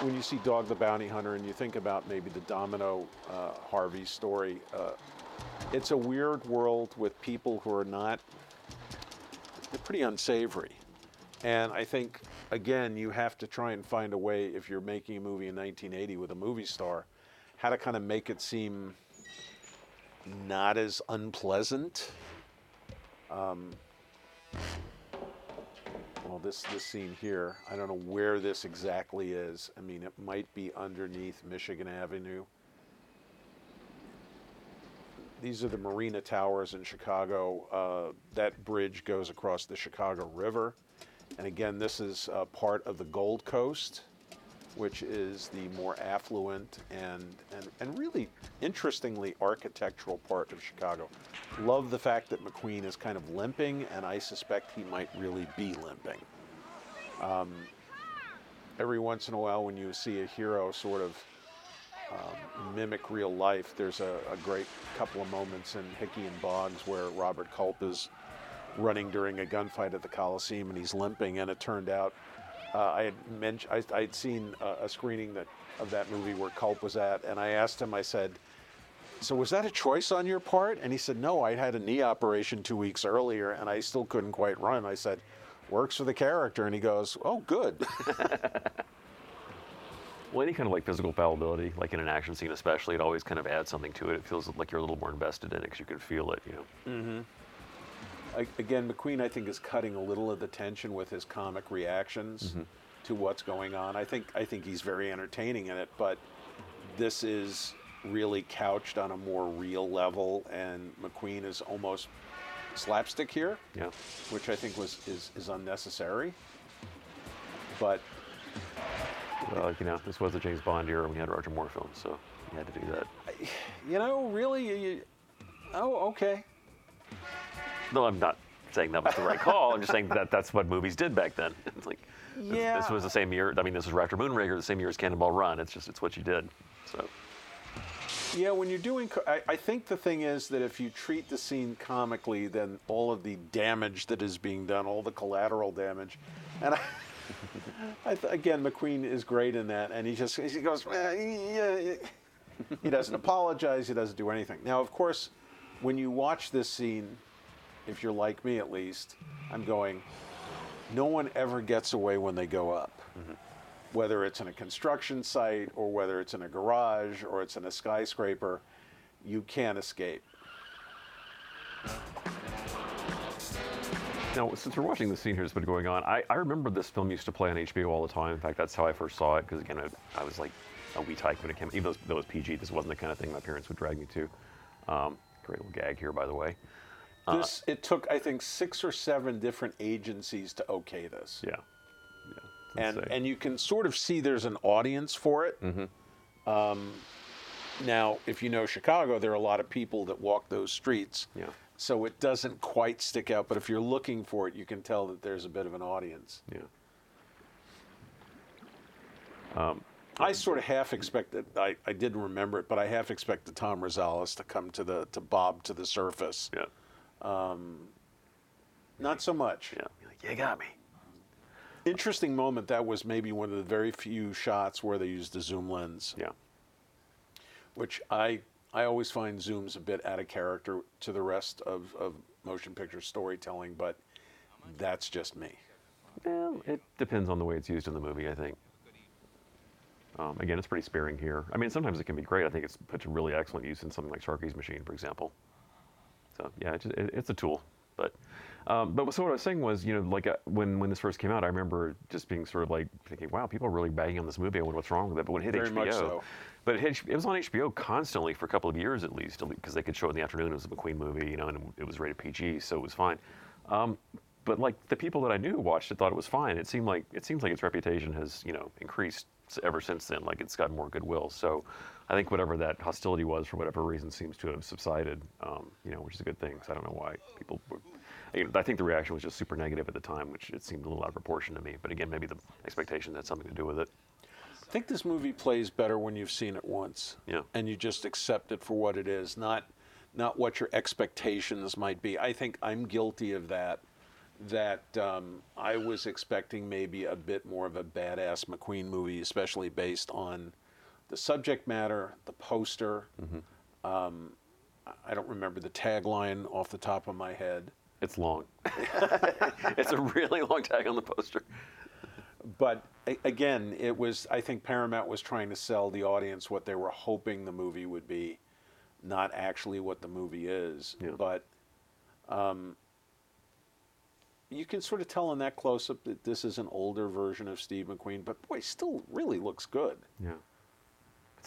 when you see Dog the Bounty Hunter and you think about maybe the Domino uh, Harvey story, uh, it's a weird world with people who are not. They're pretty unsavory, and I think again you have to try and find a way if you're making a movie in 1980 with a movie star, how to kind of make it seem not as unpleasant. Well, this this scene here, I don't know where this exactly is. I mean, it might be underneath Michigan Avenue. These are the Marina Towers in Chicago. Uh, that bridge goes across the Chicago River. And again, this is uh, part of the Gold Coast, which is the more affluent and, and, and really interestingly architectural part of Chicago. Love the fact that McQueen is kind of limping, and I suspect he might really be limping. Um, every once in a while, when you see a hero sort of um, mimic real life, there's a, a great couple of moments in Hickey and Boggs where Robert Culp is running during a gunfight at the Coliseum and he's limping, and it turned out uh, I had mentioned I, I'd seen a, a screening that of that movie where Culp was at, and I asked him. I said, "So was that a choice on your part?" And he said, "No, I had a knee operation two weeks earlier, and I still couldn't quite run." I said, "Works for the character," and he goes, "Oh, good." *laughs* Well, any kind of like physical fallibility, like in an action scene especially, it always kind of adds something to it. It feels like you're a little more invested in it because you can feel it, you know. A- Again, McQueen, I think, is cutting a little of the tension with his comic reactions mm-hmm. to what's going on. I think I think he's very entertaining in it, but this is really couched on a more real level, and McQueen is almost slapstick here, Yeah. which I think was is, is unnecessary. But Well, you know, this was the James Bond era when we had Roger Moore films, so you had to do that. *sighs* you know, really, you, oh, okay. No, I'm not saying that was the right call. I'm just saying that that's what movies did back then. It's like, this- Yeah. this was the same year. I mean, this was Raptor Moonraker, the same year as Cannonball Run. It's just, it's what you did. So, Yeah, when you're doing, I, I think the thing is that if you treat the scene comically, then all of the damage that is being done, all the collateral damage, and I, I th- again, McQueen is great in that, and he just he goes, "Well, yeah, yeah." he doesn't apologize, he doesn't do anything. Now, of course, when you watch this scene, if you're like me at least, I'm going, no one ever gets away when they go up whether it's in a construction site or whether it's in a garage or it's in a skyscraper, you can't escape. Now, since we're watching the scene here that's been going on, I, I remember this film used to play on HBO all the time. In fact, that's how I first saw it, because again, I, I was like a wee tyke when it came, even though it was- though it was PG, this wasn't the kind of thing my parents would drag me to. Um, great little gag here, by the way. This it took I think six or seven different agencies to okay this. Yeah. Yeah. and and you can sort of see there's an audience for it. Mm-hmm. Um, now, if you know Chicago, there are a lot of people that walk those streets. Yeah. So it doesn't quite stick out, but if you're looking for it, you can tell that there's a bit of an audience. yeah. Um, I sort of half expected. I, I didn't remember it, but I half expected Tom Rosales to come to the to bob to the surface. Yeah. Not so much. Yeah. You're like, you got me. Interesting moment. That was maybe one of the very few shots where they used the zoom lens. Yeah. which I I always find zooms a bit out of character to the rest of, of motion picture storytelling, but that's just me. Well, it depends on the way it's used in the movie, I think. Um, again, it's pretty sparing here. I mean, sometimes it can be great. I think it's put to really excellent use in something like Sharky's Machine, for example. So yeah, it's, it, it's a tool. But um, but so what I was saying was, you know, like uh, when when this first came out, I remember just being sort of like thinking, wow, people are really banging on this movie. I wonder what's wrong with it. But when it hit Very HBO, so. but it, hit, it was on HBO constantly for a couple of years at least, because they could show it in the afternoon. It was a McQueen movie, you know, and it was rated PG, so it was fine. Um, but like the people that I knew watched it thought it was fine. It seemed like it seems like its reputation has you know increased ever since then. Like it's gotten more goodwill. So I think whatever that hostility was for whatever reason seems to have subsided. Um, you know, which is a good thing. So I don't know why people. Were, you know, I think the reaction was just super negative at the time, which it seemed a little out of proportion to me. But again, maybe the expectation had something to do with it. I think this movie plays better when you've seen it once. Yeah. And you just accept it for what it is, not not what your expectations might be. I think I'm guilty of that. That um, I was expecting maybe a bit more of a badass McQueen movie, especially based on the subject matter, the poster. Um, I- I don't remember the tagline off the top of my head. It's long. *laughs* it's a really long tag on the poster. but a- again, it was. I think Paramount was trying to sell the audience what they were hoping the movie would be, not actually what the movie is. Yeah. But um, you can sort of tell in that close-up that this is an older version of Steve McQueen. But boy, still really looks good. Yeah.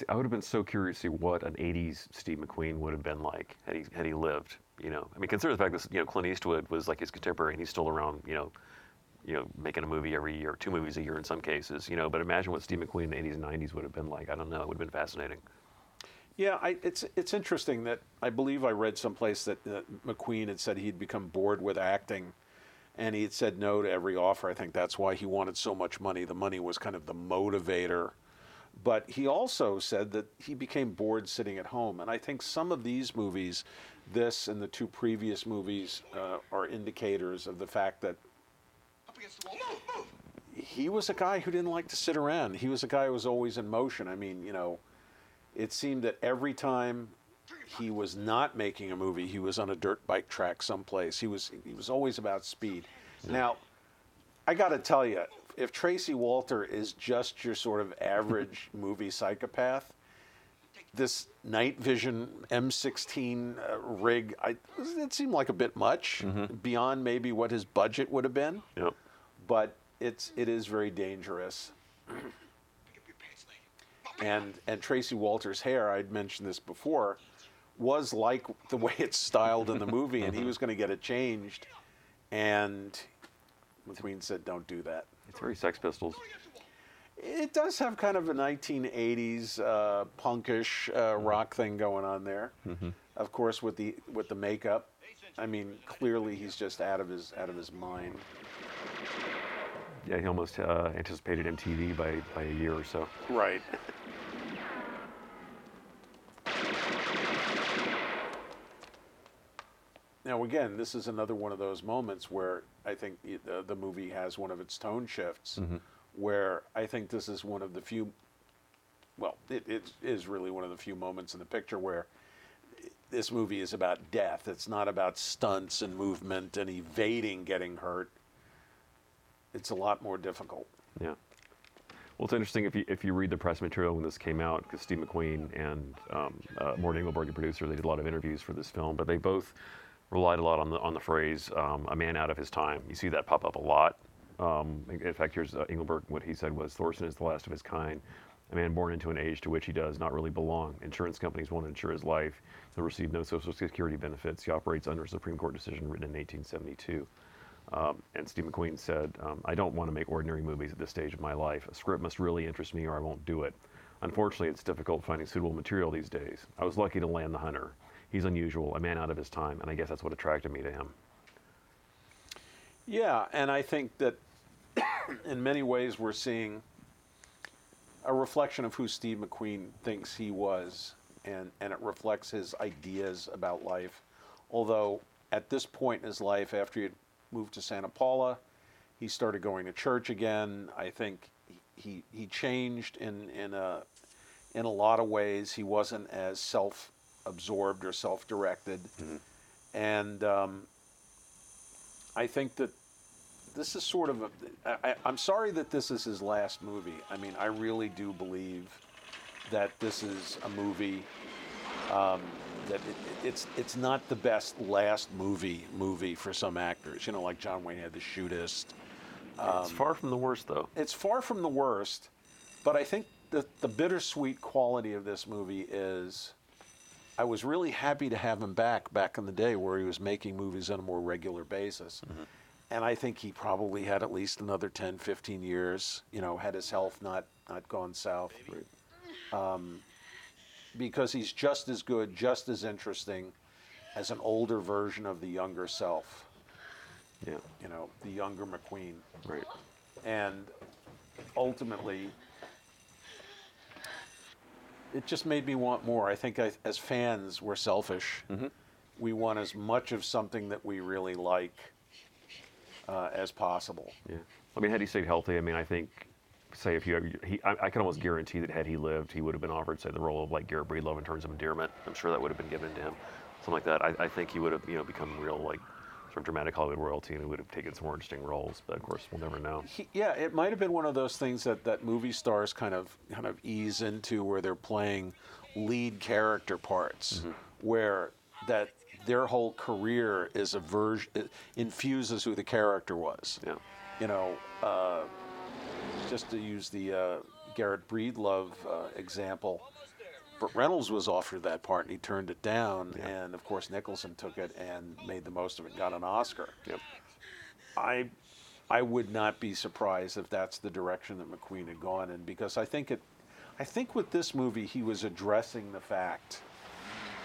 I would have been so curious to see what an '80s Steve McQueen would have been like had he had he lived. You know, I mean, consider the fact that you know Clint Eastwood was like his contemporary, and he's still around. You know, you know, making a movie every year, two movies a year in some cases. You know, but imagine what Steve McQueen in the '80s and '90s would have been like. I don't know. It would have been fascinating. Yeah, I, it's it's interesting that I believe I read someplace that uh, McQueen had said he'd become bored with acting, and he had said no to every offer. I think that's why he wanted so much money. The money was kind of the motivator. But he also said that he became bored sitting at home. And I think some of these movies, this and the two previous movies, uh, are indicators of the fact that Up against the wall. Move, move. he was a guy who didn't like to sit around. He was a guy who was always in motion. I mean, you know, it seemed that every time he was not making a movie, he was on a dirt bike track someplace. He was he was always about speed. Now, I got to tell you, if Tracy Walter is just your sort of average *laughs* movie psychopath, this night vision M16 uh, rig, I, it seemed like a bit much beyond maybe what his budget would have been Yep. but it's it is very dangerous. Pick up your pants, lady. And and Tracy Walter's hair, I'd mentioned this before, was like the way it's styled in the movie, and he *laughs* was going to get it changed, and McQueen said, "Don't do that." Very Sex Pistols. It does have kind of a 1980s uh, punkish uh, rock thing going on there. Of course, with the with the makeup. I mean, clearly he's just out of his out of his mind. Yeah, he almost uh, anticipated MTV by by a year or so. Right. Now, again, this is another one of those moments where I think the, the, movie has one of its tone shifts, where I think this is one of the few, well, it, it is really one of the few moments in the picture where this movie is about death. It's not about stunts and movement and evading getting hurt. It's a lot more difficult. Yeah. Well, it's interesting if you if you read the press material when this came out, because Steve McQueen and um, uh, Morten Engelberg, the producer, they did a lot of interviews for this film, but they both relied a lot on the on the phrase um, "a man out of his time." You see that pop up a lot. Um, in fact, here's uh, Engelberg. What he said was, "Thorson is the last of his kind, a man born into an age to which he does not really belong. Insurance companies won't insure his life. He'll receive no Social Security benefits. He operates under a Supreme Court decision written in 1872." Um, and Steve McQueen said, um, I don't want to make ordinary movies at this stage of my life. A script must really interest me or I won't do it. Unfortunately, it's difficult finding suitable material these days. I was lucky to land The Hunter. He's unusual, a man out of his time, and I guess that's what attracted me to him. Yeah, and I think that *coughs* in many ways we're seeing a reflection of who Steve McQueen thinks he was, and, and it reflects his ideas about life. Although at this point in his life, after he had moved to Santa Paula, he started going to church again. I think he he changed in in a in a lot of ways. He wasn't as self-absorbed or self-directed, and um, I think that this is sort of a. I, I'm sorry that this is his last movie. I mean, I really do believe that this is a movie um, that it, it's it's not the best last movie movie for some actors. You know, like John Wayne had The Shootist. it's far from the worst, though. It's far from the worst, but I think that the bittersweet quality of this movie is. I was really happy to have him back back in the day where he was making movies on a more regular basis. And I think he probably had at least another 10, 15 years, you know, had his health not, not gone south. Um, because he's just as good, just as interesting as an older version of the younger self, Yeah, you know, the younger McQueen. right. And ultimately, it just made me want more. I think I, as fans, we're selfish. We want as much of something that we really like uh, as possible. Yeah. I mean, had he stayed healthy, I mean, I think, say, if you, he, I, I can almost guarantee that had he lived, he would have been offered, say, the role of like Garrett Breedlove in terms of endearment. I'm sure that would have been given to him, something like that. I, I think he would have, you know, become real like sort of dramatic Hollywood royalty, and he would have taken some more interesting roles. But of course, we'll never know. He, yeah, it might have been one of those things that, that movie stars kind of kind of ease into where they're playing lead character parts, where that their whole career is a version infuses who the character was. Yeah. You know, uh, just to use the uh, Garrett Breedlove uh, example, Burt Reynolds was offered that part and he turned it down, and of course Nicholson took it and made the most of it, got an Oscar. Yep. I I would not be surprised if that's the direction that McQueen had gone in because I think it I think with this movie he was addressing the fact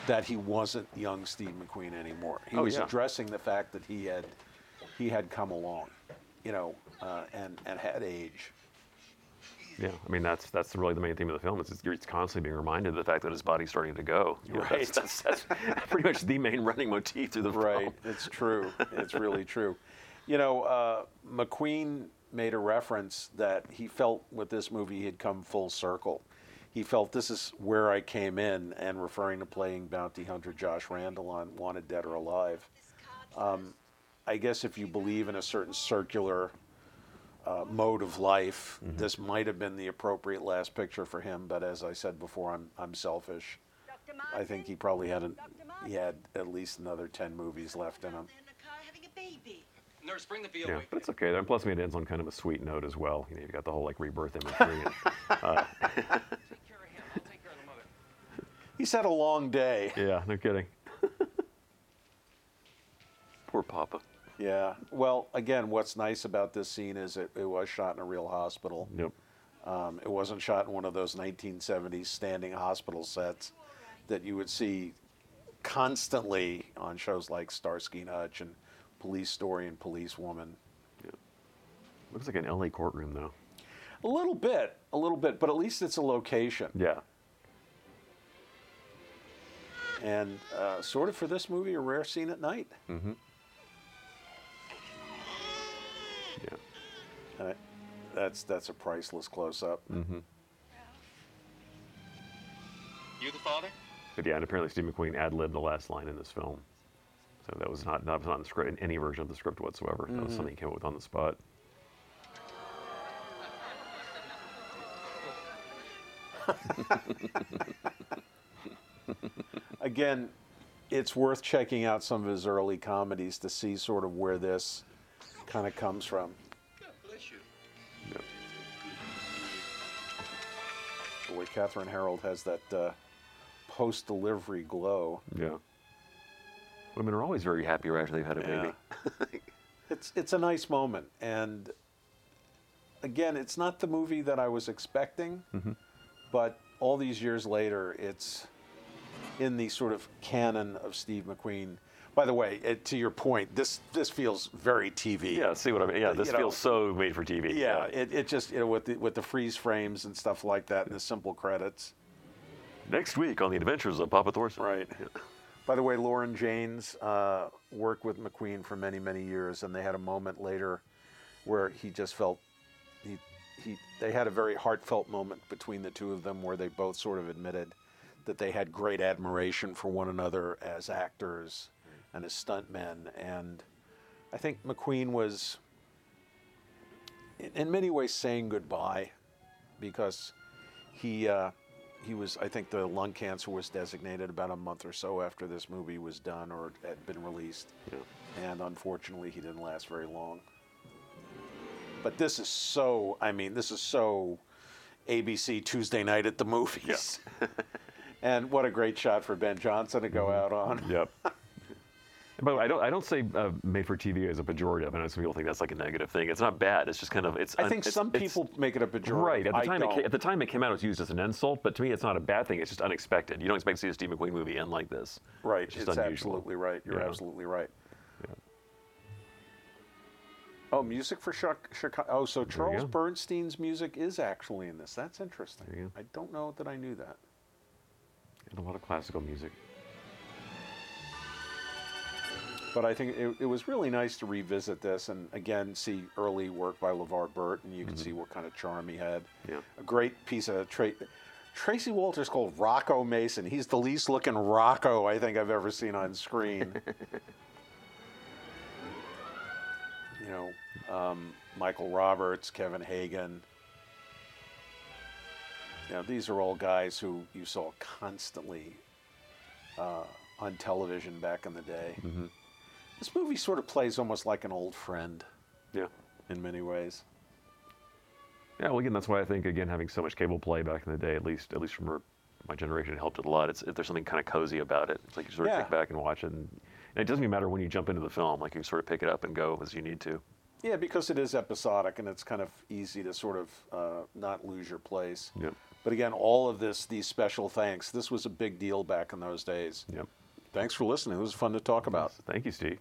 that he wasn't young Steve McQueen anymore. He Oh, was yeah. addressing the fact that he had he had come along, you know, uh, and and had age. Yeah, I mean that's that's really the main theme of the film. Is it's, constantly being reminded of the fact that his body's starting to go. You know, Right. That's, that's, that's *laughs* pretty much the main running motif through the film. Right, it's true. It's really true. You know, uh, McQueen made a reference that he felt with this movie he had come full circle. He felt this is where I came in, and referring to playing bounty hunter Josh Randall on Wanted Dead or Alive. Um, I guess if you believe in a certain circular uh, mode of life, this might have been the appropriate last picture for him. But as I said before, I'm I'm selfish. I think he probably had an, he had at least another ten movies left in him. In the car having a baby. Nurse, bring the veal Yeah, but it's okay. And plus, I mean, it ends on kind of a sweet note as well. You know, you've got the whole like rebirth imagery. and, *laughs* Take care of him. I'll take care of the mother. He's had a long day. yeah, no kidding. *laughs* Poor Papa. Yeah. Well, again, what's nice about this scene is it, it was shot in a real hospital. Yep. Um, it wasn't shot in one of those 1970s standing hospital sets that you would see constantly on shows like Starsky and Hutch and Police Story and Police Woman. Looks like an LA courtroom though. A little bit, a little bit, but at least it's a location. Yeah. And uh, sort of for this movie, a rare scene at night. Mm-hmm. And that's that's a priceless close up. Mm-hmm. You the father? But yeah, and apparently Steve McQueen ad libbed the last line in this film. So that was not that was not in the script in any version of the script whatsoever. That was something he came up with on the spot. *laughs* again, it's worth checking out some of his early comedies to see sort of where this kind of comes from. Boy, Kathryn Harrold has that uh, post-delivery glow. Yeah. Women are always very happy after they've had a baby. *laughs* It's it's a nice moment, and again, it's not the movie that I was expecting, but all these years later, it's in the sort of canon of Steve McQueen. By the way, it, to your point, this this feels very TV. Yeah, see what I mean? Yeah, this You know, feels so made for TV. Yeah, it, it just you know with the with the freeze frames and stuff like that, and the simple credits. Next week on the Adventures of Papa Thorson. Right. By the way, Loren Janes uh, worked with McQueen for many, many years, and they had a moment later where he just felt he he they had a very heartfelt moment between the two of them where they both sort of admitted that they had great admiration for one another as actors and as stuntmen, and I think McQueen was in, in many ways saying goodbye because he uh, he was I think the lung cancer was designated about a month or so after this movie was done or had been released, and unfortunately he didn't last very long. But this is so I mean this is so ABC Tuesday night at the movies. *laughs* and what a great shot for Ben Johnson to go out on. Yep. *laughs* By the way, I don't, I don't say uh, made for TV as a pejorative. I know some people think that's like a negative thing. It's not bad. It's just kind of it's. I un- think it's- some it's- people make it a pejorative. Right at the I time, it don't. ca- at the time it came out, it was used as an insult. But to me, it's not a bad thing. It's just unexpected. You don't expect to see a Steve McQueen movie end like this. Right, It's it's, absolutely right. You're Yeah. absolutely right. Oh, music for Chicago. Oh, so Charles. Bernstein's music is actually in this. That's interesting. There you go. I don't know that I knew that. And a lot of classical music. But I think it, it was really nice to revisit this and again see early work by LeVar Burton, and you can see what kind of charm he had. Mm-hmm. Yeah. A great piece of tra- Tracy Walters called Rocco Mason. He's the least looking Rocco I think I've ever seen on screen. *laughs* you know, um, Michael Roberts, Kevin Hagen. You know, these are all guys who you saw constantly uh, on television back in the day. This movie sort of plays almost like an old friend Yeah. in many ways. Yeah, well, again, that's why I think again having so much cable play back in the day, at least at least from our, my generation, it helped it a lot. It's if there's something kind of cozy about it. It's like you sort of Yeah. kick back and watch it, and, and it doesn't even matter when you jump into the film. Like you sort of pick it up and go as you need to. Yeah, because it is episodic and it's kind of easy to sort of uh, not lose your place. Yep. But again, all of this, these special thanks, this was a big deal back in those days. Yep. Thanks for listening. It was fun to talk about. Thank you, Steve.